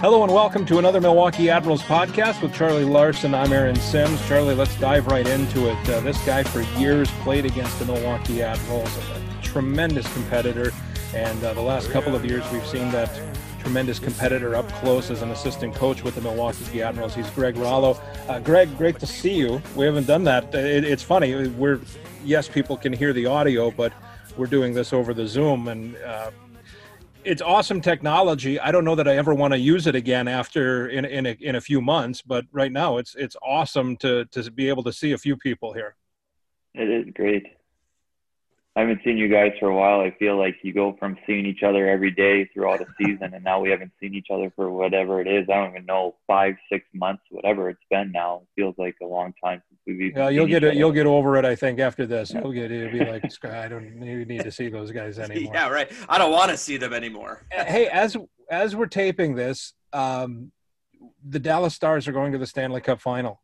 Hello and welcome to another Milwaukee Admirals podcast with Charlie Larson. I'm Aaron Sims. Charlie, let's dive right into it. Uh, this guy for years played against the Milwaukee Admirals, a tremendous competitor. And uh, the last couple of years, we've seen that tremendous competitor up close as an assistant coach with the Milwaukee Admirals. He's Greg Rallo. Uh, Greg, great to see you. We haven't done that. It, it's funny. We're yes, people can hear the audio, but we're doing this over the Zoom, and uh, it's awesome technology. I don't know that I ever want to use it again after in in a, in a few months, but right now it's it's awesome to to be able to see a few people here. It is great. I haven't seen you guys for a while. I feel like you go from seeing each other every day throughout a season, and now we haven't seen each other for whatever it is. I don't even know five, six months, whatever it's been now. It feels like a long time since we've even. Yeah, you'll get it. You'll get over it. I think after this, you'll get it. It'll be like I don't need to see those guys anymore. yeah, right. I don't want to see them anymore. hey, as as we're taping this, um, the Dallas Stars are going to the Stanley Cup Final.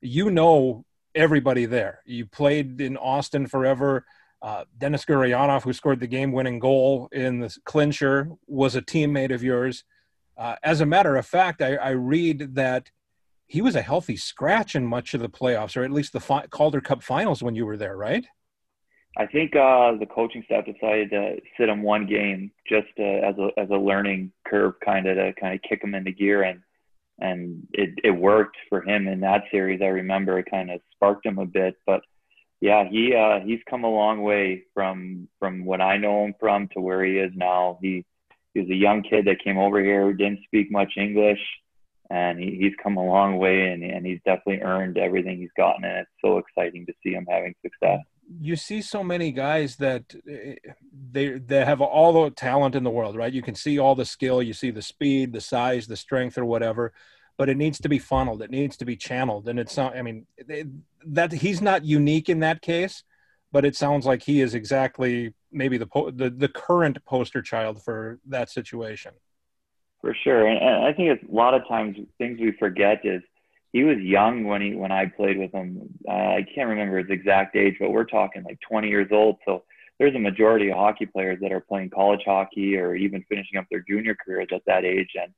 You know everybody there. You played in Austin forever uh, Denis Gurianov, who scored the game-winning goal in the clincher, was a teammate of yours. Uh, as a matter of fact, I, I, read that he was a healthy scratch in much of the playoffs, or at least the fi- Calder Cup Finals when you were there, right? I think uh, the coaching staff decided to sit him one game just uh, as a as a learning curve, kind of to kind of kick him into gear, and and it it worked for him in that series. I remember it kind of sparked him a bit, but yeah, he uh, he's come a long way from from what I know him from to where he is now. He he was a young kid that came over here who didn't speak much English, and he, he's come a long way, and, and he's definitely earned everything he's gotten, and it's so exciting to see him having success. You see so many guys that eh, they they have all the talent in the world, right? You can see all the skill, you see the speed, the size, the strength, or whatever but it needs to be funneled. It needs to be channeled. And it's not, I mean, that he's not unique in that case, but it sounds like he is exactly maybe the, the, the current poster child for that situation. For sure. And, and I think a lot of times things we forget is he was young when he, when I played with him. Uh, I can't remember his exact age, but we're talking like 20 years old. So there's a majority of hockey players that are playing college hockey or even finishing up their junior careers at that age. And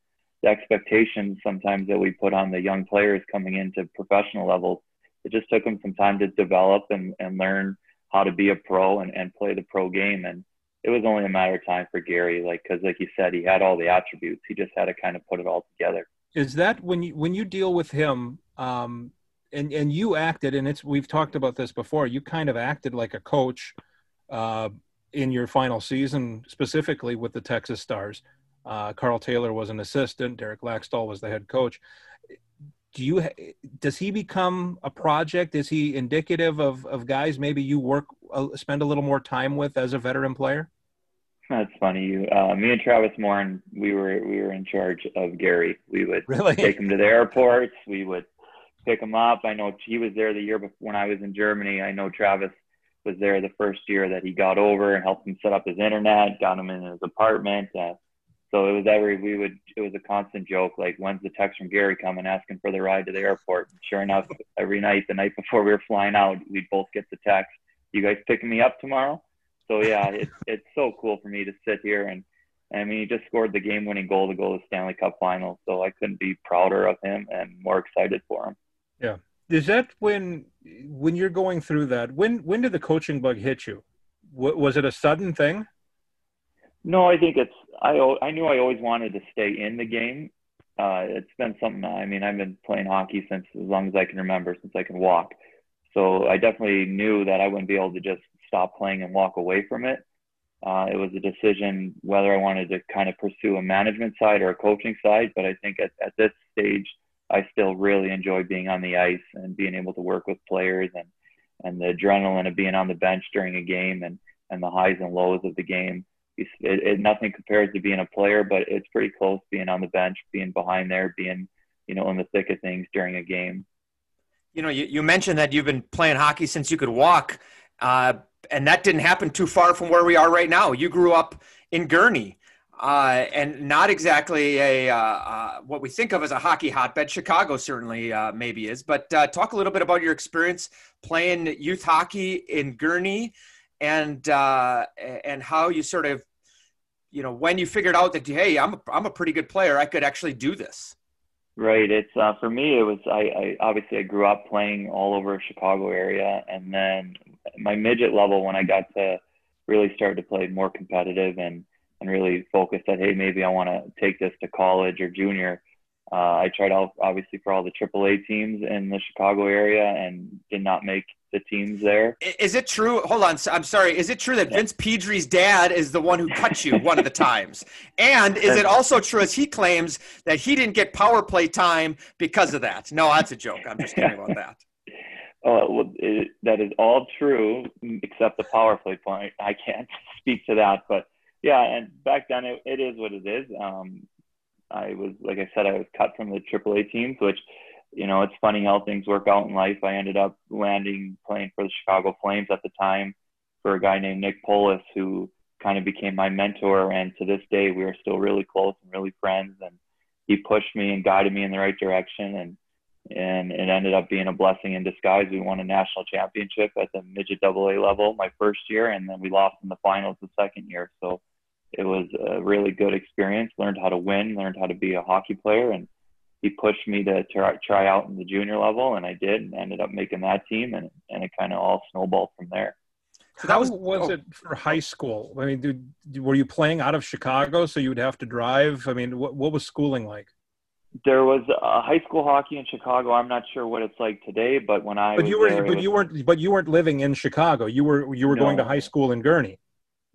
the expectations sometimes that we put on the young players coming into professional levels. It just took them some time to develop and, and learn how to be a pro and, and play the pro game. And it was only a matter of time for Gary, like, cause like you said, he had all the attributes. He just had to kind of put it all together. Is that when you, when you deal with him, um, and, and you acted, and it's, we've talked about this before, you kind of acted like a coach, uh, in your final season, specifically with the Texas Stars. Uh, Carl Taylor was an assistant. Derek Laxdal was the head coach. Do you does he become a project? Is he indicative of of guys maybe you work uh, spend a little more time with as a veteran player? That's funny. You, uh, me and Travis Morin, we were we were in charge of Gary. We would really? take him to the airports. We would pick him up. I know he was there the year before when I was in Germany. I know Travis was there the first year that he got over and helped him set up his internet, got him in his apartment. Uh, so it was every we would it was a constant joke like when's the text from Gary coming asking for the ride to the airport. And sure enough, every night the night before we were flying out, we'd both get the text. You guys picking me up tomorrow? So yeah, it's it's so cool for me to sit here and I mean he just scored the game winning goal to go to the Stanley Cup final. So I couldn't be prouder of him and more excited for him. Yeah. Is that when when you're going through that? When when did the coaching bug hit you? was it a sudden thing? No, I think it's I I knew I always wanted to stay in the game. Uh, it's been something. I mean, I've been playing hockey since as long as I can remember, since I can walk. So I definitely knew that I wouldn't be able to just stop playing and walk away from it. Uh, it was a decision whether I wanted to kind of pursue a management side or a coaching side. But I think at, at this stage, I still really enjoy being on the ice and being able to work with players and and the adrenaline of being on the bench during a game and and the highs and lows of the game it, it, nothing compares to being a player, but it's pretty close being on the bench, being behind there, being, you know, in the thick of things during a game. You know, you, you mentioned that you've been playing hockey since you could walk, uh, and that didn't happen too far from where we are right now. You grew up in Gurnee. Uh, and not exactly a uh, uh, what we think of as a hockey hotbed. Chicago certainly uh, maybe is, but uh, talk a little bit about your experience playing youth hockey in Gurnee, and uh, and how you sort of you know, when you figured out that hey, I'm a, I'm a pretty good player, I could actually do this. Right. It's uh, for me. It was I, I obviously I grew up playing all over Chicago area, and then my midget level when I got to really start to play more competitive and and really focused that hey maybe I want to take this to college or junior. Uh, I tried out obviously for all the AAA teams in the Chicago area and did not make the teams there. Is it true? Hold on, I'm sorry. Is it true that Vince Pedri's dad is the one who cut you one of the times? And is it also true, as he claims, that he didn't get power play time because of that? No, that's a joke. I'm just kidding about that. Oh, well, it, that is all true, except the power play point. I can't speak to that, but yeah, and back then it, it is what it is. Um, I was, like I said, I was cut from the AAA teams, which you know, it's funny how things work out in life. I ended up landing playing for the Chicago Flames at the time for a guy named Nick Polis, who kind of became my mentor. And to this day, we are still really close and really friends. And he pushed me and guided me in the right direction. And and it ended up being a blessing in disguise. We won a national championship at the midget double A level my first year, and then we lost in the finals the second year. So it was a really good experience. Learned how to win, learned how to be a hockey player, and he pushed me to try, try out in the junior level, and I did, and ended up making that team, and and it kind of all snowballed from there. So that was, was oh. it for high school? I mean, did, were you playing out of Chicago, so you would have to drive? I mean, what what was schooling like? There was uh, high school hockey in Chicago. I'm not sure what it's like today, but when I but you were there, but was, you weren't but you weren't living in Chicago. You were you were no. going to high school in Gurnee.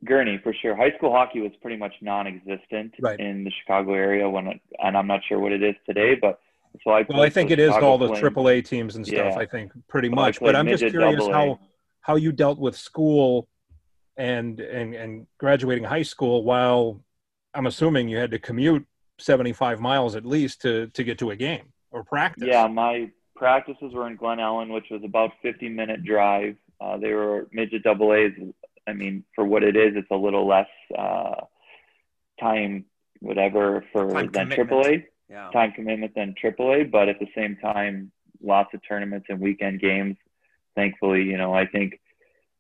Gurnee for sure. High school hockey was pretty much non-existent right. in the Chicago area when, it, and I'm not sure what it is today, but so I. Well, I think it is all the AAA teams and stuff. Yeah. I think pretty much, but I'm just curious how how you dealt with school and and and graduating high school while I'm assuming you had to commute 75 miles at least to to get to a game or practice. Yeah, my practices were in Glen Ellyn, which was about 50 minute drive. Uh, they were midget double A's I mean, for what it is, it's a little less uh, time, whatever, for time than AAA. Yeah. Time commitment than AAA, but at the same time, lots of tournaments and weekend games. Thankfully, you know, I think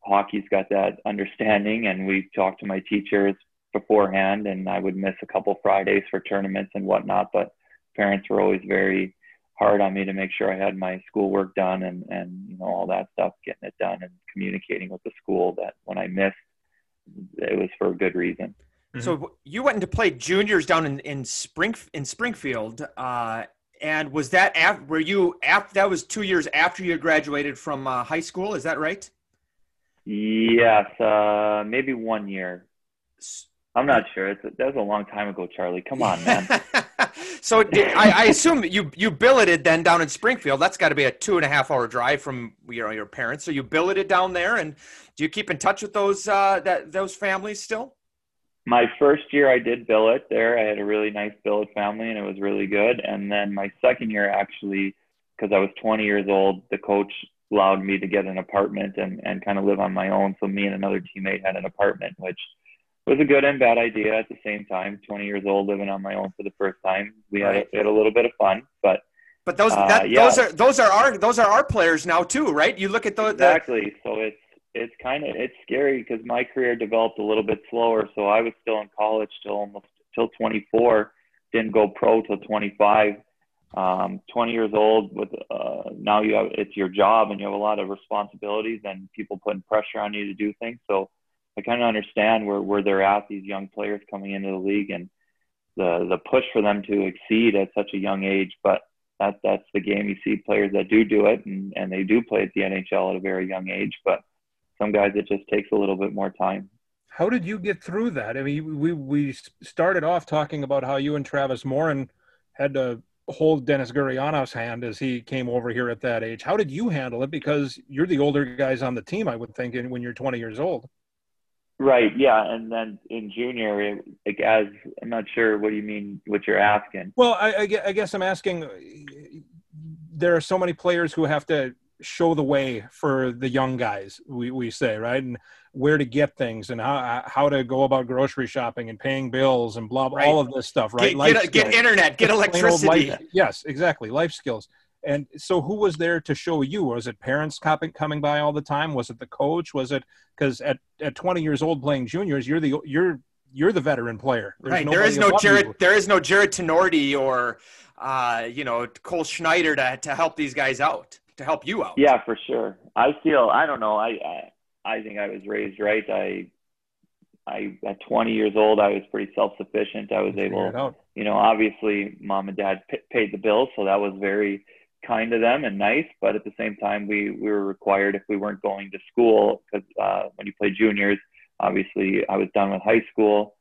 hockey's got that understanding, and we talked to my teachers beforehand, and I would miss a couple Fridays for tournaments and whatnot. But parents were always very hard on me to make sure I had my schoolwork done and and you know all that stuff, getting it done and communicating with the school that when I missed, it was for a good reason. Mm-hmm. So you went into play juniors down in in Spring in Springfield, uh, and was that after? Were you after? That was two years after you graduated from uh, high school. Is that right? Yes, uh, maybe one year. I'm not sure. It's, that was a long time ago, Charlie. Come on, man. so I, I, assume you you billeted then down in Springfield. That's got to be a two and a half hour drive from you know your parents. So you billeted down there, and do you keep in touch with those uh, that those families still? My first year, I did billet there. I had a really nice billet family, and it was really good. And then my second year, actually, because I was 20 years old, the coach allowed me to get an apartment and and kind of live on my own. So me and another teammate had an apartment, which was a good and bad idea at the same time. 20 years old, living on my own for the first time. We had, a, we had a little bit of fun, but but those uh, that, yeah. those are those are our those are our players now too, right? You look at the exactly. The... So it's it's kind of it's scary because my career developed a little bit slower. So I was still in college till almost till 24. Didn't go pro till 25. Um, 20 years old with uh, now you have it's your job and you have a lot of responsibilities and people putting pressure on you to do things. So I kind of understand where, where they're at, these young players coming into the league and the, the push for them to exceed at such a young age. But that, that's the game. You see players that do do it and, and they do play at the NHL at a very young age, but some guys, it just takes a little bit more time. How did you get through that? I mean, we, we started off talking about how you and Travis Morin had to hold Denis Gurianov's hand as he came over here at that age. How did you handle it? Because you're the older guys on the team, I would think, when you're 20 years old. Right. Yeah. And then in junior, like as I'm not sure what you mean, what you're asking. Well, I, I guess I'm asking. There are so many players who have to show the way for the young guys. We we say right, and where to get things and how how to go about grocery shopping and paying bills and blah, blah right. all of this stuff. Right. Get, get, get internet. Get electricity. Life, yes, exactly. Life skills. And so, who was there to show you? Was it parents coming coming by all the time? Was it the coach? Was it because at, at 20 years old playing juniors, you're the you're you're the veteran player. There's right. There is no Jared. You. There is no Jarred Tinordi or uh, you know Cole Schneider to to help these guys out to help you out. Yeah, for sure. I feel. I don't know. I I, I think I was raised right. I I at 20 years old, I was pretty self-sufficient. I was able, you know, obviously mom and dad p- paid the bills, so that was very kind to them and nice. But at the same time, we we were required if we weren't going to school because uh, when you play juniors, obviously I was done with high school.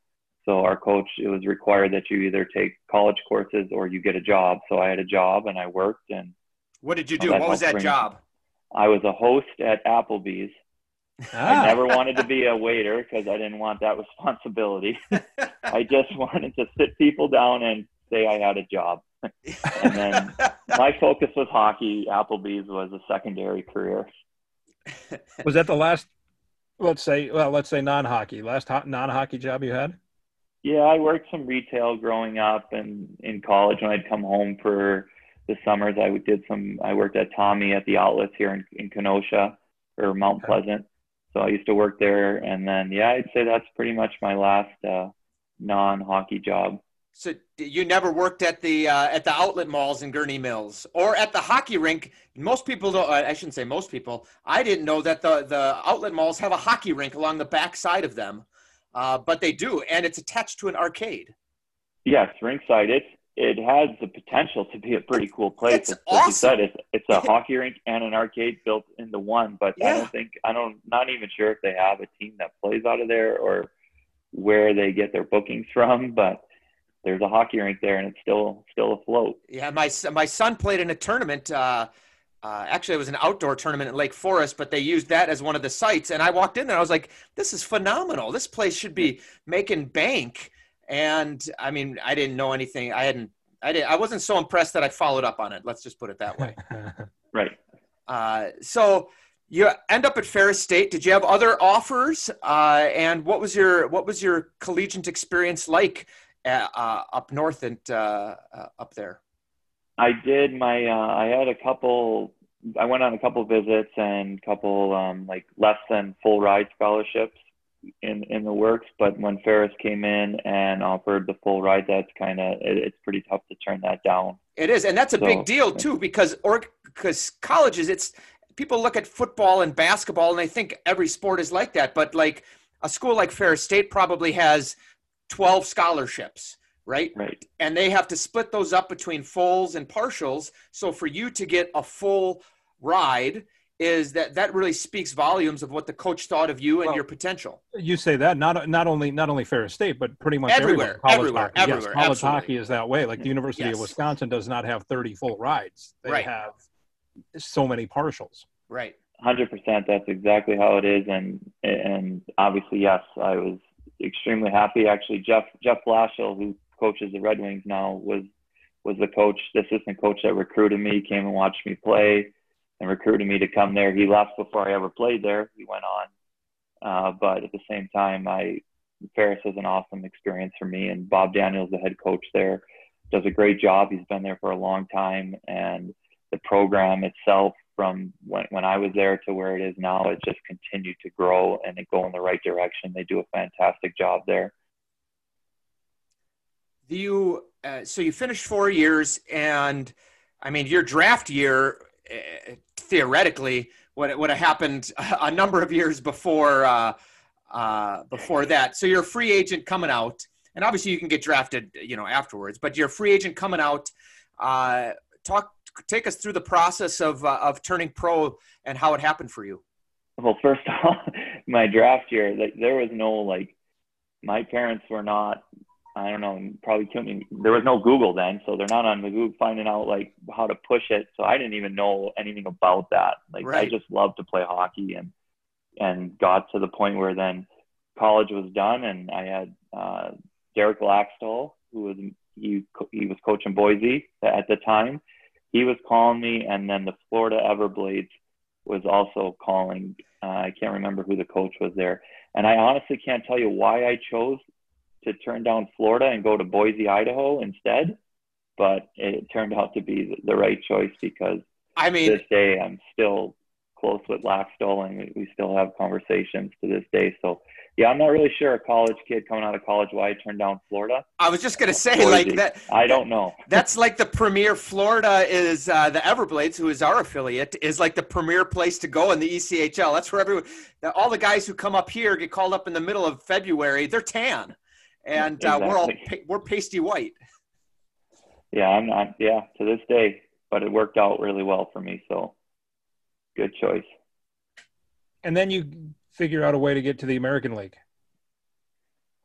So our coach, it was required that you either take college courses or you get a job. So I had a job and I worked. And what did you do? What was that job? I was a host at Applebee's. Ah. I never wanted to be a waiter because I didn't want that responsibility. I just wanted to sit people down and say I had a job. And then my focus was hockey. Applebee's was a secondary career. Was that the last? Let's say, well, let's say non-hockey. Last ho- non-hockey job you had? Yeah, I worked some retail growing up and in college. When I'd come home for the summers, I did some. I worked at Tommy at the outlets here in, in Kenosha or Mount Pleasant. So I used to work there, and then yeah, I'd say that's pretty much my last uh, non-hockey job. So you never worked at the uh, at the outlet malls in Gurnee Mills or at the hockey rink. Most people don't. I shouldn't say most people. I didn't know that the the outlet malls have a hockey rink along the back side of them, uh, but they do, and it's attached to an arcade. Yes, rinkside. It's it has the potential to be a pretty cool place. It's As awesome. said, it's it's a hockey rink and an arcade built into one. But yeah. I don't think I don't not even sure if they have a team that plays out of there or where they get their bookings from, but there's a hockey rink there and it's still still afloat. Yeah, my my son played in a tournament. Uh, uh, actually, it was an outdoor tournament at Lake Forest, but they used that as one of the sites. And I walked in there, I was like, "This is phenomenal! This place should be making bank." And I mean, I didn't know anything. I hadn't. I did. I wasn't so impressed that I followed up on it. Let's just put it that way. right. Uh, so you end up at Ferris State. Did you have other offers? Uh, and what was your what was your collegiate experience like uh, up north and uh, uh, up there? I did my. Uh, I had a couple. I went on a couple visits and a couple um, like less than full ride scholarships in in the works. But when Ferris came in and offered the full ride, that's kind of it, it's pretty tough to turn that down. It is, and that's a so, big deal too because or because colleges, it's people look at football and basketball and they think every sport is like that, but like a school like Ferris State probably has 12 scholarships, right? Right. And they have to split those up between fulls and partials. So for you to get a full ride, is that that really speaks volumes of what the coach thought of you and well, your potential. You say that not not only not only Ferris State, but pretty much everywhere, everywhere, hockey. everywhere. Yes, college absolutely. hockey is that way. Like the University yes. of Wisconsin does not have 30 full rides; they right. have so many partials. Right. Hundred percent. That's exactly how it is, and and obviously, yes, I was extremely happy. Actually, Jeff Jeff Blashill, who coaches the Red Wings now, was was the coach, the assistant coach that recruited me, came and watched me play, and recruited me to come there. He left before I ever played there. He went on, uh, but at the same time, I Ferris was an awesome experience for me, and Bob Daniels, the head coach there, does a great job. He's been there for a long time, and the program itself from when, when I was there to where it is now, it just continued to grow and go in the right direction. They do a fantastic job there. You uh, so you finished four years, and I mean your draft year uh, theoretically would would have happened a number of years before uh, uh, before that. So you're a free agent coming out, and obviously you can get drafted, you know, afterwards. But you're a free agent coming out. Uh, talk take us through the process of uh, of turning pro and how it happened for you. Well, first off, my draft year, there was no like, my parents were not. I don't know, probably couldn't. There was no Google then, so they're not on the Google finding out like how to push it. So I didn't even know anything about that. Like right. I just loved to play hockey and and got to the point where then college was done and I had uh, Derek Laxdal, who was he he was coaching Boise at the time, he was calling me, and then the Florida Everblades was also calling. Uh, I can't remember who the coach was there, and I honestly can't tell you why I chose to turn down Florida and go to Boise, Idaho instead. But it turned out to be the right choice because I mean, to this day I'm still close with Laxdal, and we, we still have conversations to this day. So yeah, I'm not really sure a college kid coming out of college why I turned down Florida. I was just gonna say like that. I don't know. That's like the premier. Florida is uh, the Everblades, who is our affiliate, is like the premier place to go in the ECHL. That's where everyone, all the guys who come up here get called up in the middle of February. They're tan, and exactly. uh, we're all we're pasty white. Yeah, I'm not. Yeah, to this day, but it worked out really well for me. So, good choice. And then you figure out a way to get to the American League?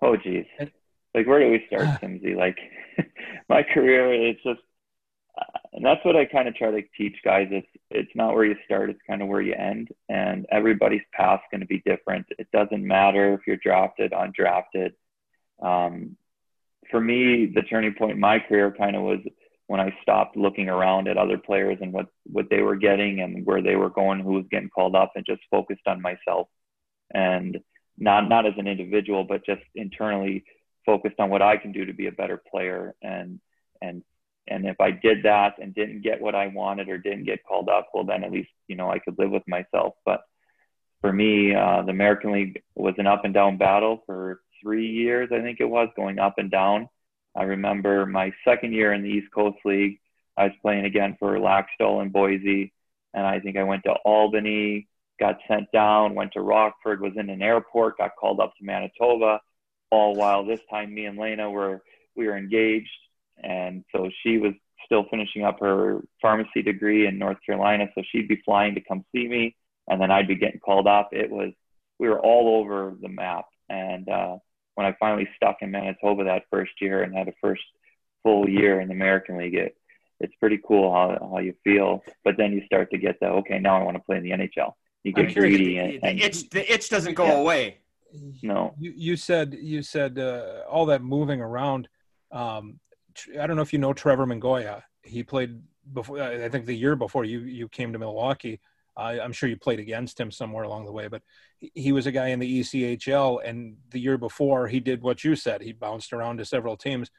Oh, geez. Like, where do we start, Simsy? Like, my career, it's just, uh, and that's what I kind of try to teach guys. It's, it's not where you start, it's kind of where you end. And everybody's path's going to be different. It doesn't matter if you're drafted, undrafted. Um, for me, the turning point in my career kind of was when I stopped looking around at other players and what, what they were getting and where they were going, who was getting called up, and just focused on myself and not not as an individual, but just internally focused on what I can do to be a better player. And and and if I did that and didn't get what I wanted or didn't get called up, well, then at least you know I could live with myself. But for me, uh, the American League was an up and down battle for three years. I think it was going up and down. I remember my second year in the East Coast League, I was playing again for Laxdal and Boise, and I think I went to Albany, got sent down, went to Rockford, was in an airport, got called up to Manitoba. All while this time, me and Lena were we were engaged, and so she was still finishing up her pharmacy degree in North Carolina. So she'd be flying to come see me, and then I'd be getting called up. It was we were all over the map, and uh, when I finally stuck in Manitoba that first year and had a first full year in the American League, it it's pretty cool how how you feel. But then you start to get the okay, now I want to play in the NHL you get greedy and, and, the itch the itch doesn't go yeah. away. No. You, you said you said uh, all that moving around um, i don't know if you know trevor mingoia he played before i think the year before you you came to milwaukee. Uh, i'm sure you played against him somewhere along the way but he, he was a guy in the echl and the year before he did what you said. He bounced around to several teams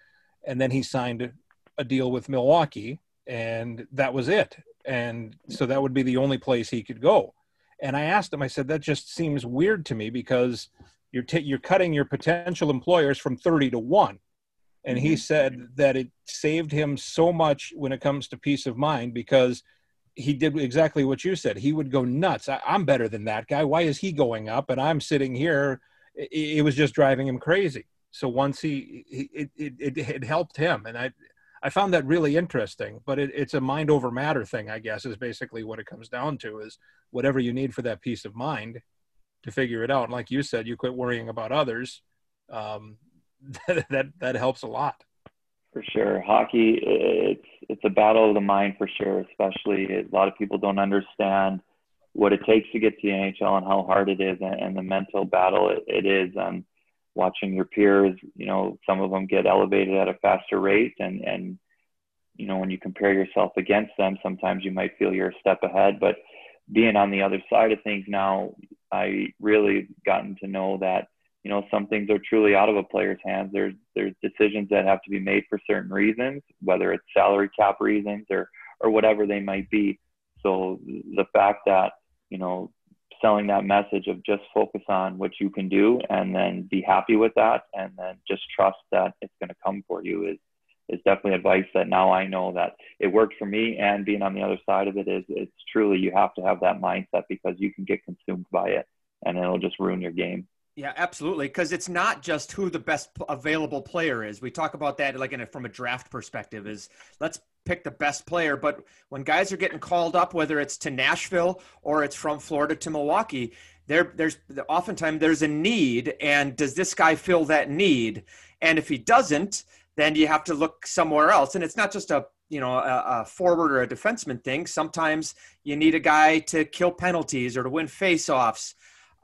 and then he signed a deal with milwaukee and that was it. And so that would be the only place he could go and I asked him, I said, that just seems weird to me because you're, t- you're cutting your potential employers from 30 to 1. And he mm-hmm. said that it saved him so much when it comes to peace of mind because he did exactly what you said. He would go nuts. I, am better than that guy. Why is he going up and I'm sitting here? It, it was just driving him crazy. So once he, he it, it, it, helped him. And I, I found that really interesting, but it, it's a mind over matter thing, I guess, is basically what it comes down to is whatever you need for that peace of mind to figure it out. And like you said, you quit worrying about others. Um, that, that, that helps a lot. For sure. Hockey, it's, it's a battle of the mind for sure, especially a lot of people don't understand what it takes to get to the NHL and how hard it is and, and the mental battle it, it is. And, watching your peers, you know, some of them get elevated at a faster rate and, and, you know, when you compare yourself against them, sometimes you might feel you're a step ahead, but being on the other side of things now, I really gotten to know that, you know, some things are truly out of a player's hands. There's, there's decisions that have to be made for certain reasons, whether it's salary cap reasons or, or whatever they might be. So the fact that, you know, selling that message of just focus on what you can do and then be happy with that and then just trust that it's going to come for you is is definitely advice that now I know that it worked for me and being on the other side of it is it's truly you have to have that mindset because you can get consumed by it and it'll just ruin your game. Yeah, absolutely. Because it's not just who the best available player is. We talk about that like in a, from a draft perspective. Is let's pick the best player. But when guys are getting called up, whether it's to Nashville or it's from Florida to Milwaukee, there there's oftentimes there's a need, and does this guy fill that need? And if he doesn't, then you have to look somewhere else. And it's not just a you know a, a forward or a defenseman thing. Sometimes you need a guy to kill penalties or to win faceoffs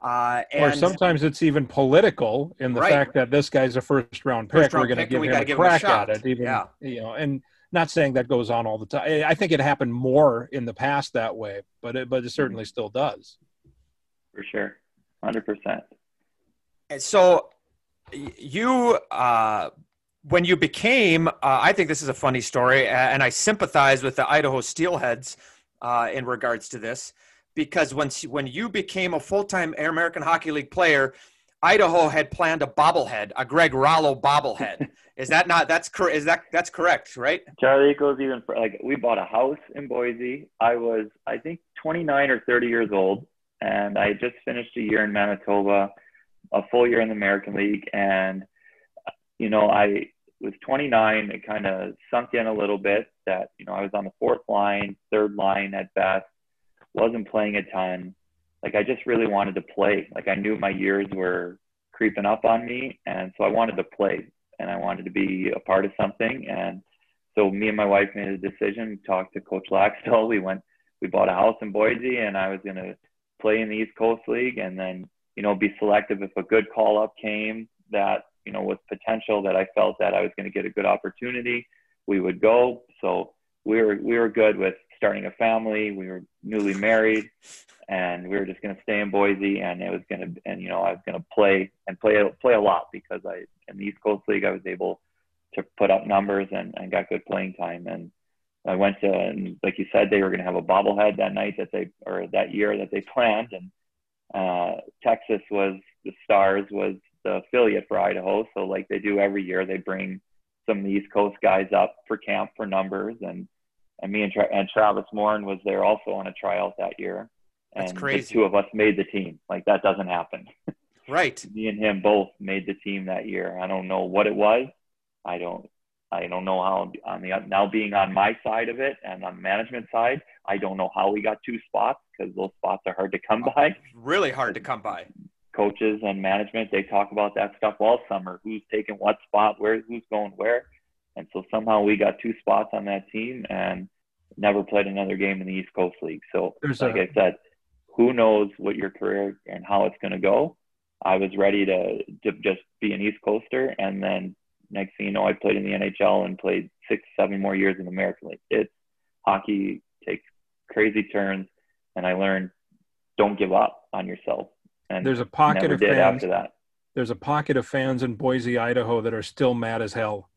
uh, and, or sometimes it's even political in the right. fact that this guy's a first round pick. Round We're going to give him a crack him a at it. Even, yeah. you know, and not saying that goes on all the time. I think it happened more in the past that way, but it, but it certainly still does. For sure, hundred percent. And so, you, uh, when you became, uh, I think this is a funny story, and I sympathize with the Idaho Steelheads uh, in regards to this because when when you became a full time American Hockey League player, Idaho had planned a bobblehead, a Greg Rallo bobblehead. is that not that's correct? Is that that's correct? Right? Charlie, goes even for, like we bought a house in Boise. I was I think 29 or 30 years old, and I just finished a year in Manitoba, a full year in the American League, and you know I was 29. It kind of sunk in a little bit that you know I was on the fourth line, third line at best, wasn't playing a ton like I just really wanted to play. Like I knew my years were creeping up on me, and so I wanted to play and I wanted to be a part of something. And so me and my wife made a decision. We talked to Coach Laxdal. We went. We bought a house in Boise, and I was gonna play in the East Coast League, and then you know be selective if a good call up came that you know was potential that I felt that I was going to get a good opportunity. We would go. So we were we were good with starting a family. We were newly married, and we were just going to stay in Boise. And it was going to, and you know, I was going to play and play play a lot because I in the East Coast League I was able to put up numbers and, and got good playing time. And I went to, and like you said, they were going to have a bobblehead that night that they or that year that they planned, and uh, Texas was the Stars was the affiliate for Idaho. So like they do every year, they bring some of the East Coast guys up for camp for numbers and and me and, Tra- and Travis Morin was there also on a tryout that year. And That's crazy. the two of us made the team. Like that doesn't happen. Right. me and him both made the team that year. I don't know what it was. I don't. I don't know how on the now being on my side of it and on the management side, I don't know how we got two spots because those spots are hard to come by. Really hard to come by. Coaches and management, they talk about that stuff all summer. Who's taking what spot? Where? Who's going where? And so somehow we got two spots on that team and never played another game in the East Coast League. So, There's like a... I said, who knows what your career and how it's going to go. I was ready to, to just be an East Coaster. And then next thing you know, I played in the NHL and played six, seven more years in the American League. It's hockey takes crazy turns. And I learned don't give up on yourself. And there's a pocket of fans after that. There's a pocket of fans in Boise, Idaho that are still mad as hell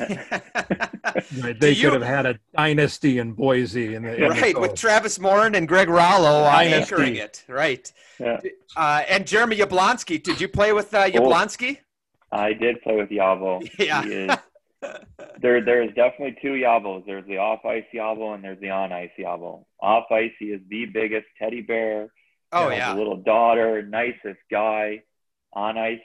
right, they you, could have had a dynasty in Boise, in the, in right the with Travis Morin and Greg Rallo uh, anchoring it, right? Yeah. Uh, and Jeremy Yablonski. Did you play with uh, Yablonski? Oh, I did play with Yabo. Yeah. there, there's definitely two Yabos. There's the off ice Yabo and there's the on ice Yabo. Off ice, he is the biggest teddy bear. Oh yeah. Little daughter, nicest guy. On ice,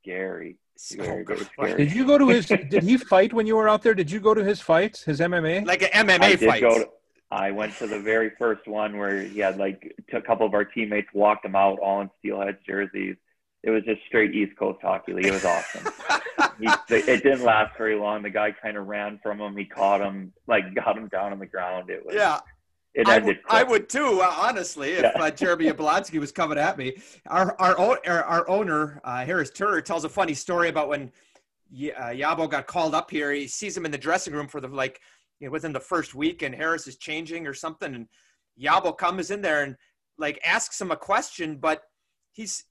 scary. So oh, did you go to his? did he fight when you were out there? Did you go to his fights? His MMA? Like an MMA fight. I went to the very first one where he had like a couple of our teammates walked him out all in steelhead jerseys. It was just straight East Coast hockey league. It was awesome. he, it didn't last very long. The guy kind of ran from him. He caught him, like got him down on the ground. It was yeah. It I, would, I would too, uh, honestly, if yeah. uh, Jeremy Yablonski was coming at me. Our our, our, our owner, uh, Harris Turner, tells a funny story about when uh, Yabo got called up here. He sees him in the dressing room for the like you know, within the first week, and Harris is changing or something, and Yabo comes in there and like asks him a question, but he's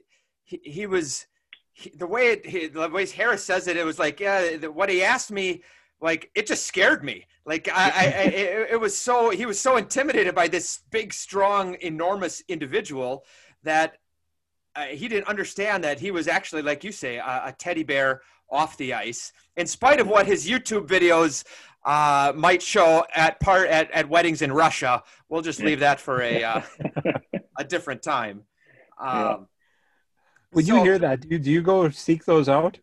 he, he was he, the way it, he, the way Harris says it, it was like yeah, what he asked me like it just scared me. Like I, I, it, it, was so he was so intimidated by this big, strong, enormous individual that uh, he didn't understand that he was actually, like you say, a, a, teddy bear off the ice. In spite of what his YouTube videos uh, might show at part at, at weddings in Russia, we'll just leave that for a uh, a different time. Um. When so, you hear that, do you, do you go seek those out?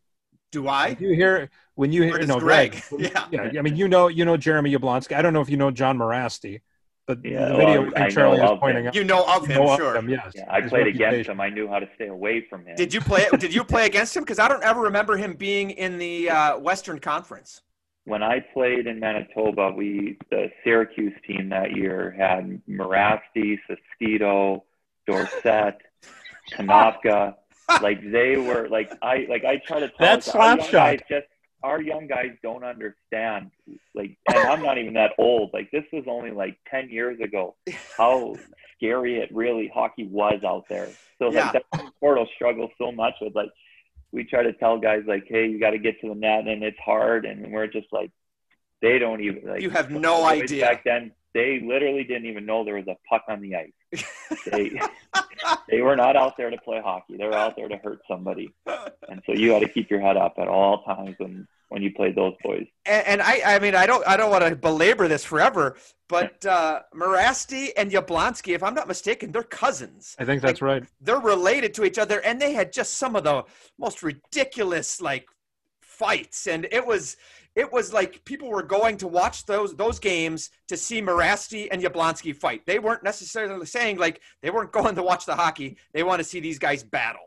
Do I? Do you hear when you hear no Greg? Greg yeah. yeah, I mean you know you know Jeremy Yablonski. I don't know if you know John Mirasty, but yeah, the video well, I, Charlie is pointing out. You know of him, know sure. Of him, yes. Yeah, I played against him. I knew how to stay away from him. Did you play? did you play against him? Because I don't ever remember him being in the uh, Western Conference. When I played in Manitoba, we the Syracuse team that year had Mirasty, Sestito, Dorsett, Konopka like they were like I like I try to tell that slap shot. Just our young guys don't understand. Like, and I'm not even that old. Like this was only like ten years ago. How scary it really hockey was out there. So like yeah. that Portal struggles so much with like we try to tell guys like, hey, you got to get to the net and it's hard, and we're just like, they don't even like. You have no idea. Back then, they literally didn't even know there was a puck on the ice. they they were not out there to play hockey. They were out there to hurt somebody, and so you had to keep your head up at all times when when you played those boys. And, and I, I mean, I don't, I don't want to belabor this forever, but uh, Mirasty and Yablonski, if I'm not mistaken, they're cousins. I think that's like, right. They're related to each other, and they had just some of the most ridiculous like fights, and it was it was like people were going to watch those those games to see Mirasty and Yablonski fight. They weren't necessarily saying like they weren't going to watch the hockey. They want to see these guys battle.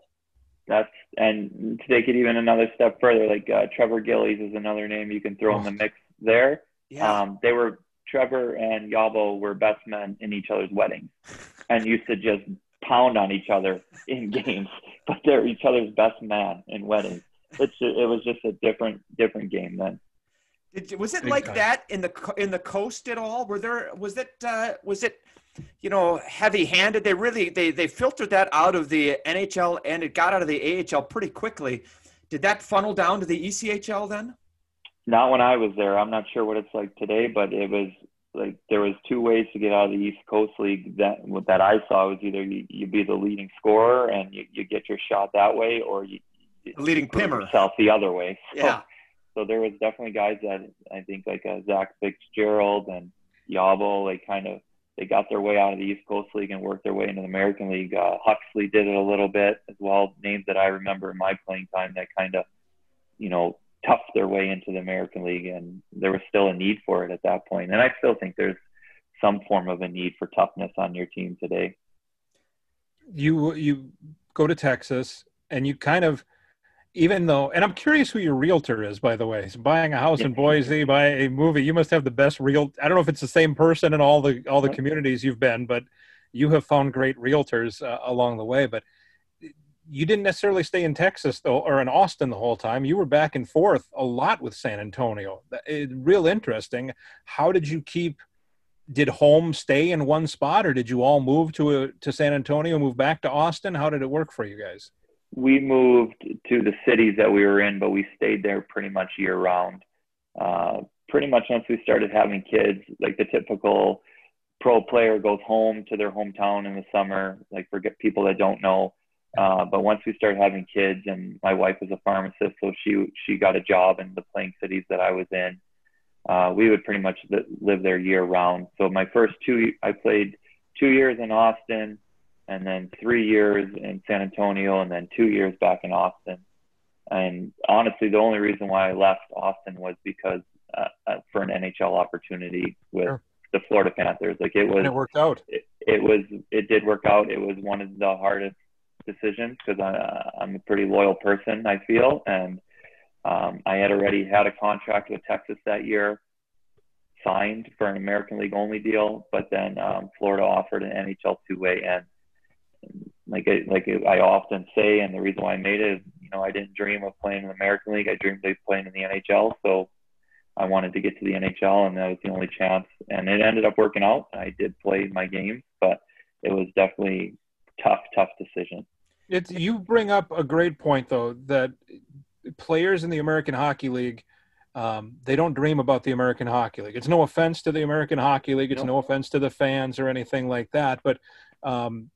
That's and to take it even another step further, like uh, Trevor Gillies is another name you can throw oh. in the mix there. Yeah. Um, they were Trevor and Yabo were best men in each other's weddings, and used to just pound on each other in games. But they're each other's best man in weddings. It's it was just a different different game then. Did, was it like that in the in the coast at all? Were there was it uh, was it you know heavy handed? They really they they filtered that out of the NHL and it got out of the AHL pretty quickly. Did that funnel down to the ECHL then? Not when I was there. I'm not sure what it's like today, but it was like there was two ways to get out of the East Coast League that that I saw was either you, you be the leading scorer and you, you get your shot that way, or you, you leading pimmer yourself the other way. So, yeah so there was definitely guys that I think like uh, Zach Fitzgerald and Yabo, like kind of they got their way out of the East Coast League and worked their way into the American League. Uh, Huxley did it a little bit as well. Names that I remember in my playing time that kind of, you know, toughed their way into the American League, and there was still a need for it at that point. And I still think there's some form of a need for toughness on your team today. You you go to Texas and you kind of even though, and I'm curious who your realtor is, by the way. So buying a house in Boise, buy a movie, you must have the best real. I don't know if it's the same person in all the all the communities you've been, but you have found great realtors uh, along the way. But you didn't necessarily stay in Texas though, or in Austin the whole time. You were back and forth a lot with San Antonio. It, real interesting. How did you keep? Did home stay in one spot, or did you all move to a, to San Antonio, move back to Austin? How did it work for you guys? We moved to the cities that we were in, but we stayed there pretty much year round. Uh, pretty much once we started having kids, like the typical pro player goes home to their hometown in the summer, like for people that don't know. Uh, but once we started having kids, and my wife was a pharmacist, so she she got a job in the playing cities that I was in. Uh, we would pretty much live there year round. So my first two, I played two years in Austin, and then three years in San Antonio, and then two years back in Austin. And honestly, the only reason why I left Austin was because uh, uh, for an NHL opportunity with sure. the Florida Panthers. Like it was, and it worked out. It, it, was, it did work out. It was one of the hardest decisions because I'm a pretty loyal person, I feel, and um, I had already had a contract with Texas that year, signed for an American League only deal, but then um, Florida offered an NHL two way, and like I, like I often say, and the reason why I made it is, you know, I didn't dream of playing in the American League. I dreamed of playing in the NHL. So I wanted to get to the NHL, and that was the only chance. And it ended up working out. I did play my game, but it was definitely tough, tough decision. It's you bring up a great point though that players in the American Hockey League. Um, they don't dream about the American Hockey League. It's no offense to the American Hockey League. It's no, no offense to the fans or anything like that. But um,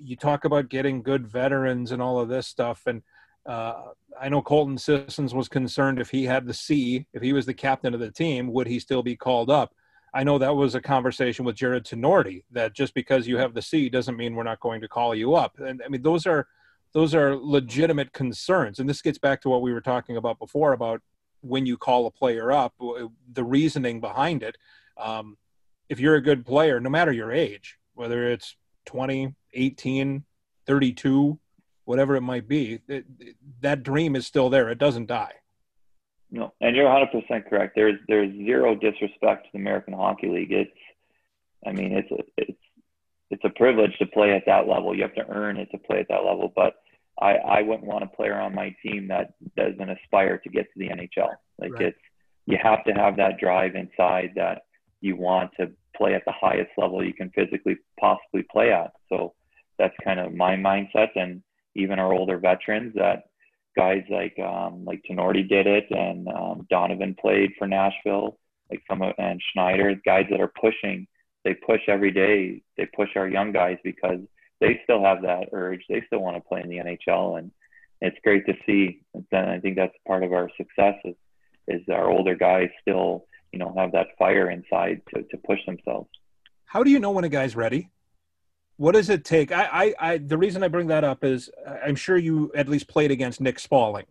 you talk about getting good veterans and all of this stuff. And uh, I know Colton Sissons was concerned if he had the C, if he was the captain of the team, would he still be called up? I know that was a conversation with Jarred Tinordi that just because you have the C doesn't mean we're not going to call you up. And I mean, those are those are legitimate concerns. And this gets back to what we were talking about before about when you call a player up, the reasoning behind it. Um, if you're a good player, no matter your age, whether it's 20, 18, 32, whatever it might be, it, that dream is still there. It doesn't die. No, and you're 100% correct. There's there's zero disrespect to the American Hockey League. It's, I mean, it's a it's it's a privilege to play at that level. You have to earn it to play at that level. But I I wouldn't want a player on my team that doesn't aspire to get to the NHL. Like right. it's you have to have that drive inside that you want to play at the highest level you can physically possibly play at. So that's kind of my mindset and even our older veterans that guys like um, like Tinordi did it and um, Donovan played for Nashville. like some of and Schneider, guys that are pushing. They push every day. They push our young guys because they still have that urge. They still want to play in the NHL, and it's great to see. And I think that's part of our success is, is our older guys still, you know, have that fire inside to, to push themselves. How do you know when a guy's ready? What does it take? I, I, I, the reason I bring that up is I'm sure you at least played against Nick Spaling,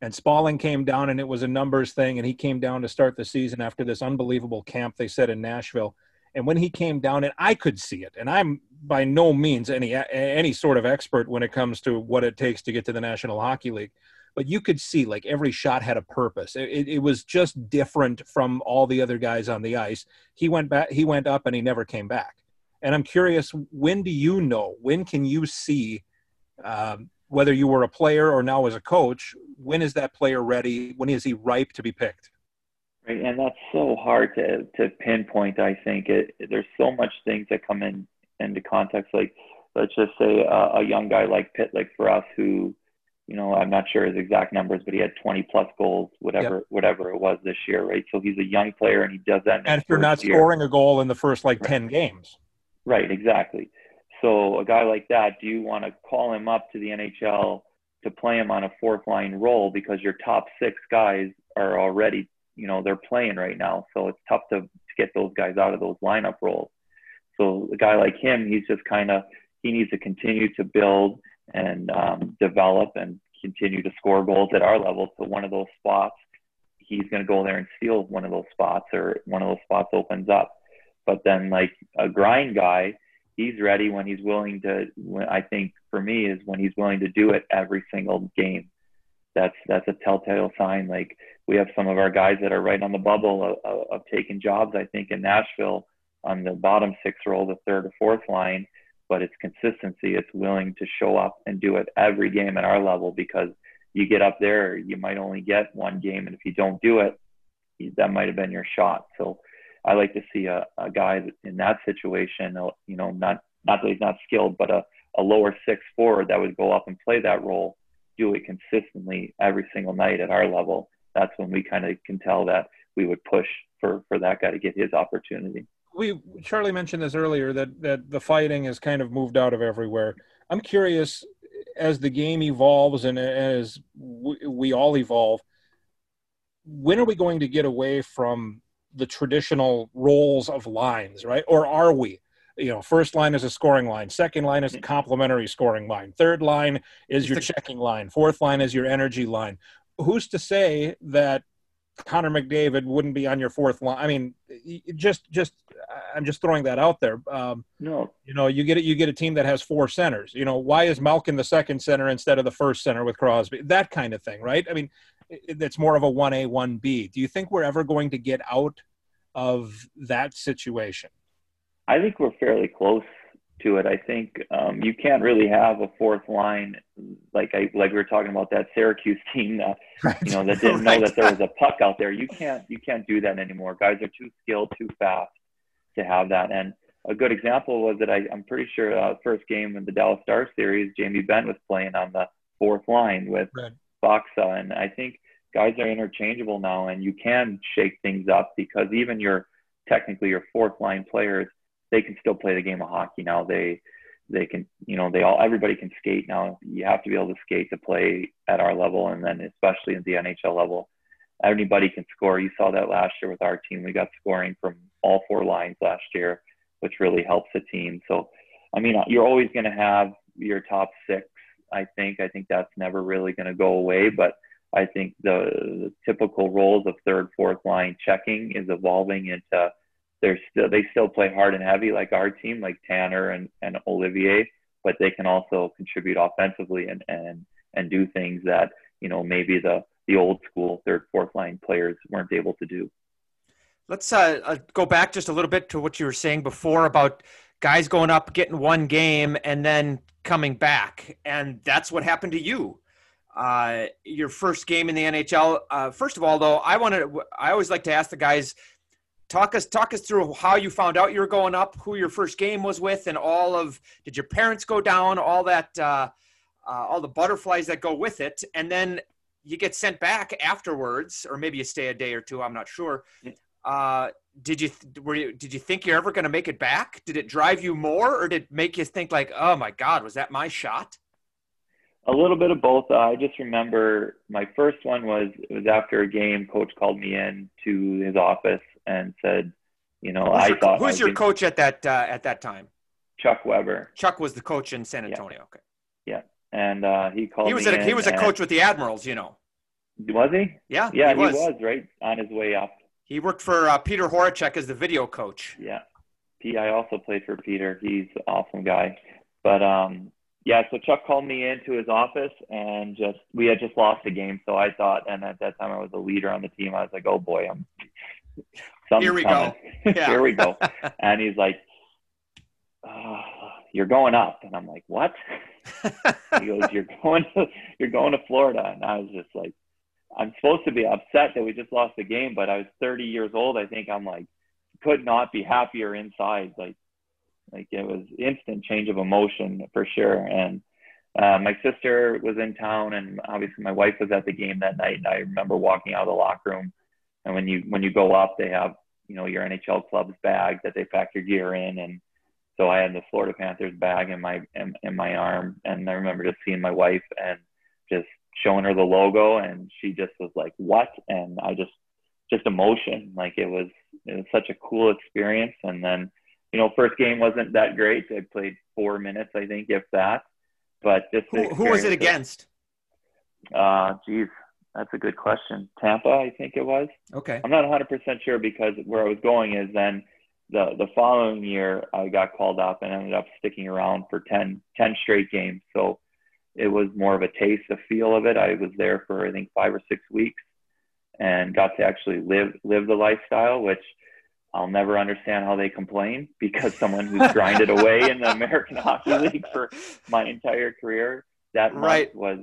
and Spaling came down and it was a numbers thing, and he came down to start the season after this unbelievable camp they said in Nashville. And when he came down, and I could see it, and I'm by no means any any sort of expert when it comes to what it takes to get to the National Hockey League, but you could see like every shot had a purpose. It, it was just different from all the other guys on the ice. He went back, he went up, and he never came back. And I'm curious, when do you know? When can you see? Um, whether you were a player or now as a coach, when is that player ready? When is he ripe to be picked? Right, and that's so hard to to pinpoint. I think it, there's so much things that come in into context. Like let's just say uh, a young guy like Pitlick for us, who you know I'm not sure his exact numbers, but he had 20 plus goals, whatever yep. whatever it was this year, right? So he's a young player and he does that. And if you're not year. scoring a goal in the first like right. 10 games, right? Exactly. So a guy like that, do you want to call him up to the NHL to play him on a fourth line role because your top six guys are already you know they're playing right now, so it's tough to, to get those guys out of those lineup roles. So a guy like him, he's just kind of he needs to continue to build and um, develop and continue to score goals at our level. So one of those spots, he's going to go there and steal one of those spots, or one of those spots opens up. But then like a grind guy, he's ready when he's willing to. When, I think for me is when he's willing to do it every single game. That's that's a telltale sign. Like we have some of our guys that are right on the bubble of, of, of taking jobs. I think in Nashville on the bottom six role, the third or fourth line, but it's consistency. It's willing to show up and do it every game at our level because you get up there, you might only get one game, and if you don't do it, that might have been your shot. So I like to see a, a guy in that situation, uh, you know, not not that he's not skilled, but a, a lower six forward that would go up and play that role, do it consistently every single night at our level. That's when we kind of can tell that we would push for for that guy to get his opportunity we Charlie mentioned this earlier that that the fighting has kind of moved out of everywhere. I'm curious as the game evolves and as we, we all evolve. When are we going to get away from the traditional roles of lines, right? Or are we? You know, first line is a scoring line, second line is a complementary scoring line, third line is your checking line, fourth line is your energy line. Who's to say that Connor McDavid wouldn't be on your fourth line. I mean, just just I'm just throwing that out there. Um, no, you know, you get it. You get a team that has four centers. You know, why is Malkin the second center instead of the first center with Crosby? That kind of thing, right? I mean, it's more of a one A one B. Do you think we're ever going to get out of that situation? I think we're fairly close to it. I think um, you can't really have a fourth line like I like we were talking about that Syracuse team that right. you know that didn't right. know that there was a puck out there. You can't you can't do that anymore. Guys are too skilled, too fast to have that. And a good example was that I, I'm pretty sure uh, first game in the Dallas Star series, Jamie Benn was playing on the fourth line with right. Faksa, and I think guys are interchangeable now, and you can shake things up because even your technically your fourth line players they can still play the game of hockey now. They they can you know they all everybody can skate now. You have to be able to skate to play at our level, and then especially at the NHL level, anybody can score. You saw that last year with our team. We got scoring from all four lines last year, which really helps the team. So, I mean, uh, you're always going to have your top six. I think. I think that's never really going to go away, but. I think the, the typical roles of third, fourth line checking is evolving into they're still they still play hard and heavy like our team, like Tanner and, and Olivier, but they can also contribute offensively and, and and do things that you know maybe the the old school third fourth line players weren't able to do. Let's uh, uh, go back just a little bit to what you were saying before about guys going up, getting one game, and then coming back, and that's what happened to you. Uh, your first game in the NHL. Uh, first of all, though, I wanted I always like to ask the guys talk us talk us through how you found out you were going up, who your first game was with, and all of did your parents go down, all that, uh, uh, all the butterflies that go with it, and then you get sent back afterwards, or maybe you stay a day or two. I'm not sure. Uh, did you were you did you think you're ever going to make it back? Did it drive you more, or did it make you think like, oh my God, was that my shot? A little bit of both. Uh, I just remember my first one was it was after a game. Coach called me in to his office and said, you know, Who's I your, thought who's I your was coach at that uh, at that time? Chuck Weber, Chuck was the coach in San Antonio. Okay, Yeah, and uh, he called. he was me a, he was a coach with the Admirals. You know, Was he? yeah, Yeah, he was. right on his way up. He worked for uh, Peter Horachek as the video coach. Yeah. P. I also played for Peter. He's an awesome guy. But um, yeah, so Chuck called me into his office and just we had just lost a game, so I thought, and at that time I was a leader on the team. I was like, oh boy, I'm. Here we go. Yeah. Here we go. And he's like, oh, "You're going up," and I'm like, "What?" he goes, "You're going to you're going to Florida," and I was just like, "I'm supposed to be upset that we just lost the game, but I was 30 years old. I think I'm like, could not be happier inside. Like, like it was instant change of emotion for sure." And uh, my sister was in town, and obviously my wife was at the game that night. And I remember walking out of the locker room, and when you when you go up, they have you know your NHL club's bag that they pack your gear in, and so I had the Florida Panthers bag in my in, in my arm, and I remember just seeing my wife and just showing her the logo, and she just was like, "What?" And I just just emotion, like it was it was such a cool experience. And then you know, first game wasn't that great. I played four minutes, I think, if that. But just Who, who was it against? Uh, geez, that's a good question. Tampa, I think it was. Okay. I'm not 100% sure because where I was going is then the the following year I got called up and ended up sticking around for 10, 10 straight games. So it was more of a taste, a feel of it. I was there for I think five or six weeks and got to actually live live the lifestyle, which I'll never understand how they complain because someone who's grinded away in the American Hockey League for my entire career that month Right. was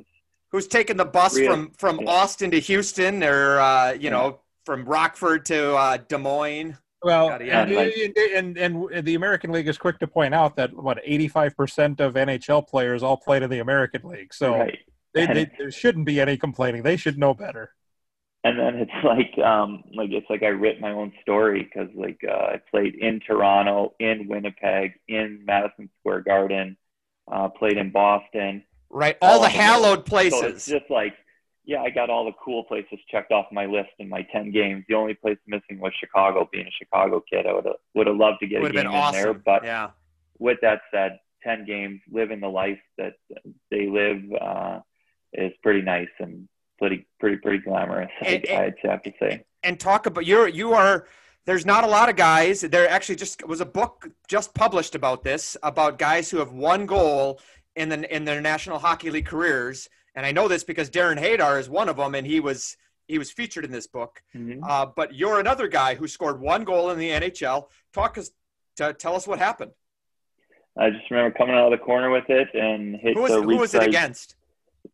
Who's taking the bus Real- from from yeah. Austin to Houston, or uh, you Yeah. know, from Rockford to uh, Des Moines? Well, Yada, yada. and, and, and and the American League is quick to point out that what 85% of NHL players all played in the American League, so right. they, they, there shouldn't be any complaining. They should know better. And then it's like um like it's like I writ my own story because like uh, I played in Toronto, in Winnipeg, in Madison Square Garden, uh, played in Boston. Right, all All the hallowed So it's places. just like yeah, I got all the cool places checked off my list in my ten games. The only place missing was Chicago. Being a Chicago kid, I would have would have loved to get a Would have game been in there. But yeah, with that said, ten games, living the life that they live uh, is pretty nice and pretty pretty pretty glamorous. And- I, I'd have to say. and talk about you're you are. There's not a lot of guys. There actually just was a book just published about this about guys who have one goal in the in their National Hockey League careers. And I know this because Darren Haydar is one of them, and he was he was featured in this book. Mhm. Uh, but you're another guy who scored one goal in the NHL. Talk us, to, tell us what happened. I just remember coming out of the corner with it and hit Who was, the who was it against?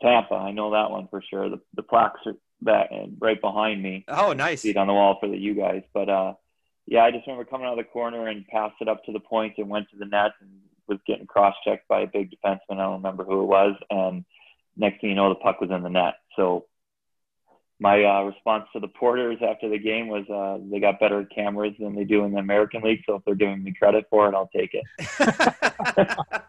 Tampa. I know that one for sure. The the plaques are back right behind me. Oh, nice. See it on the wall for the you guys. But uh, yeah, I just remember coming out of the corner and passed it up to the point and went to the net and was getting cross checked by a big defenseman. I don't remember who it was. And next thing you know, the puck was in the net. So my uh, response to the porters after the game was uh, they got better cameras than they do in the American League. So if they're giving me credit for it, I'll take it.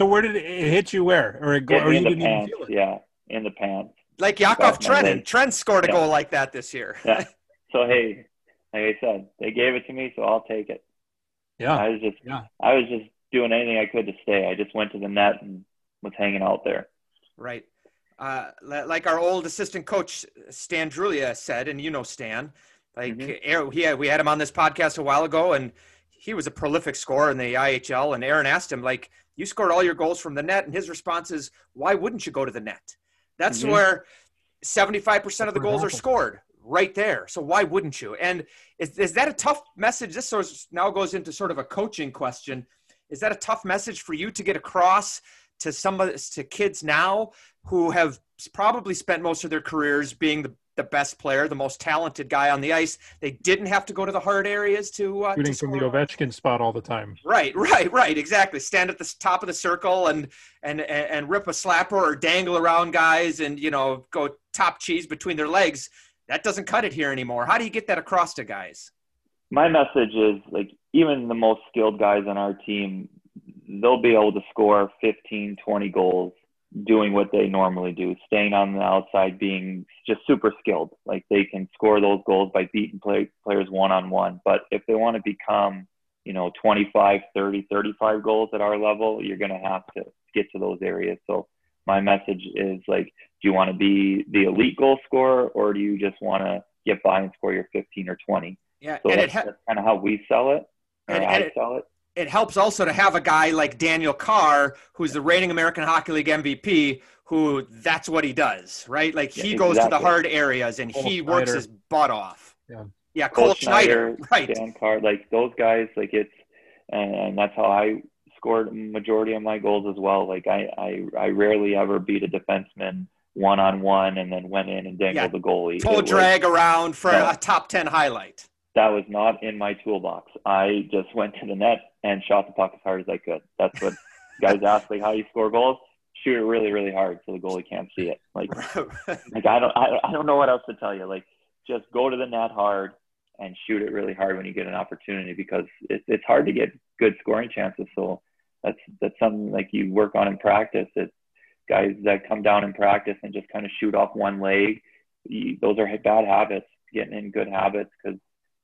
So where did it, it hit you? Where or, it go, In, or you in the didn't even pants, feel it? yeah, in the pants. like Yakov Trenin. leg. Trent scored a Yeah. goal like that this year. Yeah. So hey, like I said, they gave it to me, so I'll take it. Yeah, I was just, yeah. I was just doing anything I could to stay. I just went to the net and was hanging out there. Right. Uh, like our old assistant coach Stan Drulia said, and you know Stan, like Mhm. Aaron- he had, we had him on this podcast a while ago, and he was a prolific scorer in the IHL. And Aaron asked him, like, you scored all your goals from the net, and his response is, why wouldn't you go to the net? That's Mhm. where seventy-five percent of the goals are scored right there. So why wouldn't you? And is, is that a tough message? This sort of now goes into sort of a coaching question. Is that a tough message for you to get across to some of to kids now who have probably spent most of their careers being the, the best player, the most talented guy on the ice? They didn't have to go to the hard areas to uh, shooting to from the. Ovechkin spot all the time. Right, right, right. Exactly. Stand at the top of the circle and and and, and rip a slapper or dangle around guys and you know go top cheese between their legs. that doesn't cut it here anymore. How do you get that across to guys? My message is like even the most skilled guys on our team, they'll be able to score 15, 20 goals doing what they normally do, staying on the outside, being just super skilled. Like they can score those goals by beating play, players one on one. But if they want to become, you know, 25, 30, 35 goals at our level, you're going to have to get to those areas. So my message is like, do you want to be the elite goal scorer or do you just want to get by and score your 15 or 20? Yeah, so and that's, ha- that's kind of how we sell it. And, I it, sell it it helps also to have a guy like Daniel Carr, who's the reigning American Hockey League MVP, who that's what he does, right? Like he Yeah, goes to the hard areas and Cole he works his butt off. Yeah. Yeah, Cole, Cole Schneider, Schneider, right. Dan Carr, like those guys, like it's, and, that's how I scored a majority of my goals as well. Like I, I, I rarely ever beat a defenseman one on one and then went in and dangled Yeah. the goalie. Toe It was- drag around for No. a top 10 highlight. that was not in my toolbox. I just went to the net and shot the puck as hard as I could. That's what guys ask, like how you score goals. Shoot it really, really hard so the goalie can't see it. Like, like I don't, I, I don't know what else to tell you. Like, just go to the net hard and shoot it really hard when you get an opportunity because it's it's hard to get good scoring chances. So that's that's something like you work on in practice. It's guys that come down in practice and just kind of shoot off one leg. You, those are bad habits. Getting in good habits because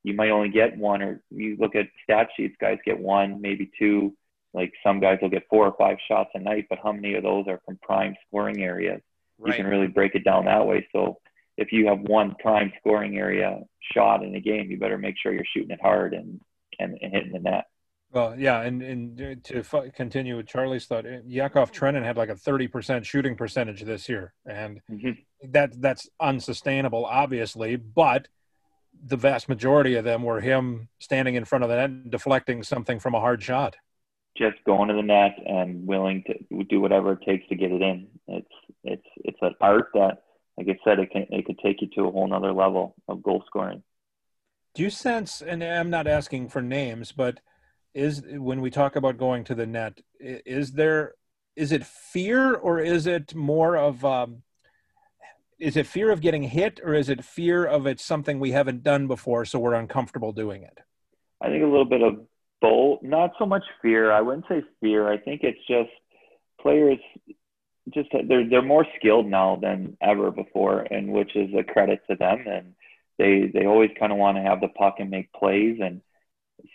you might only get one or you look at stat sheets guys get one maybe two like some guys will get four or five shots a night but how many of those are from prime scoring areas you can really break it down that way so if you have one prime scoring area shot in a game you better make sure you're shooting it hard and and, and hitting the net Well, yeah, and and to f- continue with Charlie's thought, eh, Yakov Trenin had like a thirty percent shooting percentage this year, and Mhm. that that's unsustainable, obviously. But the vast majority of them were him standing in front of the net, and deflecting something from a hard shot. just going to the net and willing to do whatever it takes to get it in it's it's it's an art that like i said it can it could take you to a whole nother level of goal scoring Do you sense? And I'm not asking for names, but is when we talk about going to the net, is there is it fear or is it more of um, is it fear of getting hit or is it fear of it's something we haven't done before, so we're uncomfortable doing it? I think a little bit of both. Not so much fear. I wouldn't say fear. I think it's just players just they're they're more skilled now than ever before, and which is a credit to them. And they they always kind of want to have the puck and make plays, and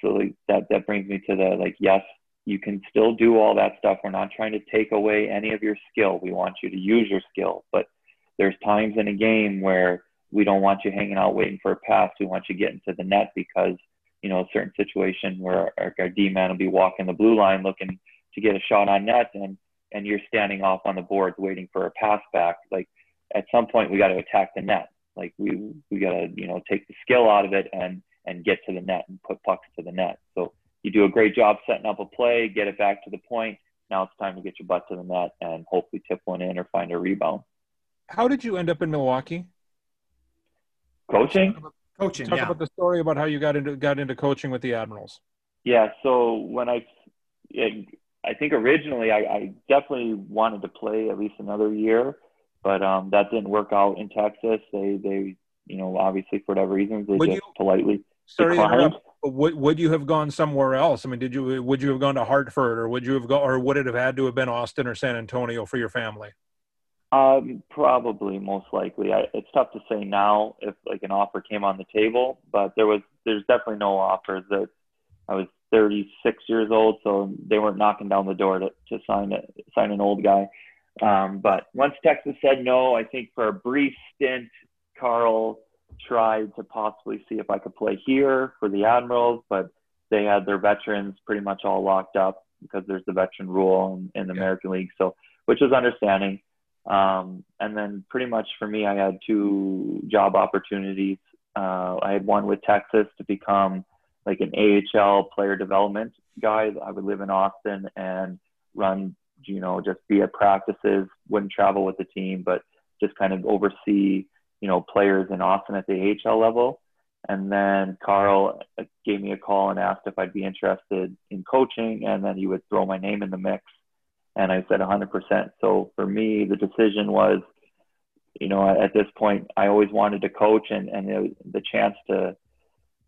so like that that brings me to the like yes, you can still do all that stuff. We're not trying to take away any of your skill. We want you to use your skill, but there's times in a game where we don't want you hanging out waiting for a pass. We want you getting to the net because you know, a certain situation where our, our D man will be walking the blue line looking to get a shot on net and, and you're standing off on the boards waiting for a pass back. Like at some point we got to attack the net. Like we, we got to, you know, take the skill out of it and, and get to the net and put pucks to the net. So you do a great job setting up a play, get it back to the point. Now it's time to get your butt to the net and hopefully tip one in or find a rebound. How did you end up in Milwaukee? Coaching? Coaching, Talk yeah. about the story about how you got into got into coaching with the Admirals. Yeah. So when I, it, I think originally I, I definitely wanted to play at least another year, but um, that didn't work out in Texas. They, they, you know, obviously for whatever reasons, they Would just you- politely Sorry declined. would would you have gone somewhere else? I mean, did you would you have gone to Hartford or would you have gone or would it have had to have been Austin or San Antonio for your family? Um, probably, most likely. I, it's tough to say now if like an offer came on the table, but there was there's definitely no offers. That I was 36 years old, so they weren't knocking down the door to, to sign a, sign an old guy. Um, but once Texas said no, I think for a brief stint, Carl tried to possibly see if I could play here for the Admirals, but they had their veterans pretty much all locked up because there's the veteran rule in, in the Yeah. American League. So, which was understanding. Um, and then pretty much for me, I had two job opportunities. Uh, I had one with Texas to become like an AHL player development guy. I would live in Austin and run, you know, just be at practices, wouldn't travel with the team, but just kind of oversee, you know, players in Austin at the AHL level. And then Carl gave me a call and asked if I'd be interested in coaching, and then he would throw my name in the mix. And I said 100%. So for me, the decision was you know, at this point, I always wanted to coach, and and the, chance to,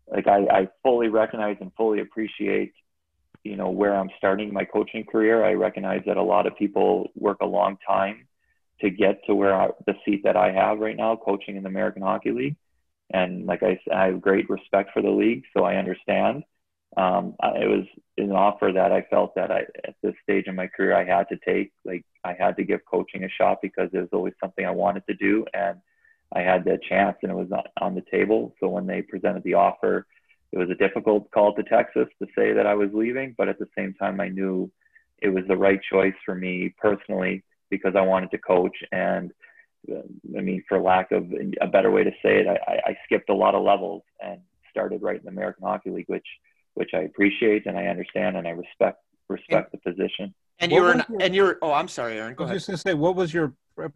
like, I, I fully recognize and fully appreciate, you know, where I'm starting my coaching career. I recognize that a lot of people work a long time to get to where I, the seat that I have right now, coaching in the American Hockey League. And like I I have great respect for the league, so I understand. Um, it was an offer that I felt that I, at this stage in my career, I had to take. Like I had to give coaching a shot because it was always something I wanted to do, and I had the chance, and it was on the table. So when they presented the offer, it was a difficult call to Texas to say that I was leaving, but at the same time, I knew it was the right choice for me personally because I wanted to coach. And uh, I mean, for lack of a better way to say it, I, I skipped a lot of levels and started right in the American Hockey League, which which I appreciate and I understand and I respect respect and, the position. And you were and you're oh I'm sorry Aaron go I was ahead. just gonna say what was your uh,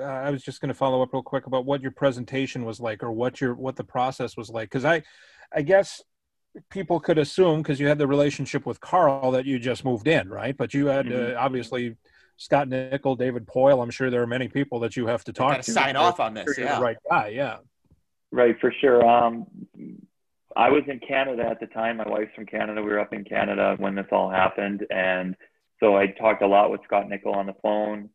I was just going to follow up real quick about what your presentation was like or what your what the process was like because I I guess people could assume because you had the relationship with Carl that you just moved in right but you had mm-hmm. uh, obviously Scott Nichol, David Poile I'm sure there are many people that you have to talk to. Sign off on this, yeah. right guy, yeah. Right, for sure. Um, I was in Canada at the time. My wife's from Canada. We were up in Canada when this all happened, and so I talked a lot with Scott Nichol on the phone.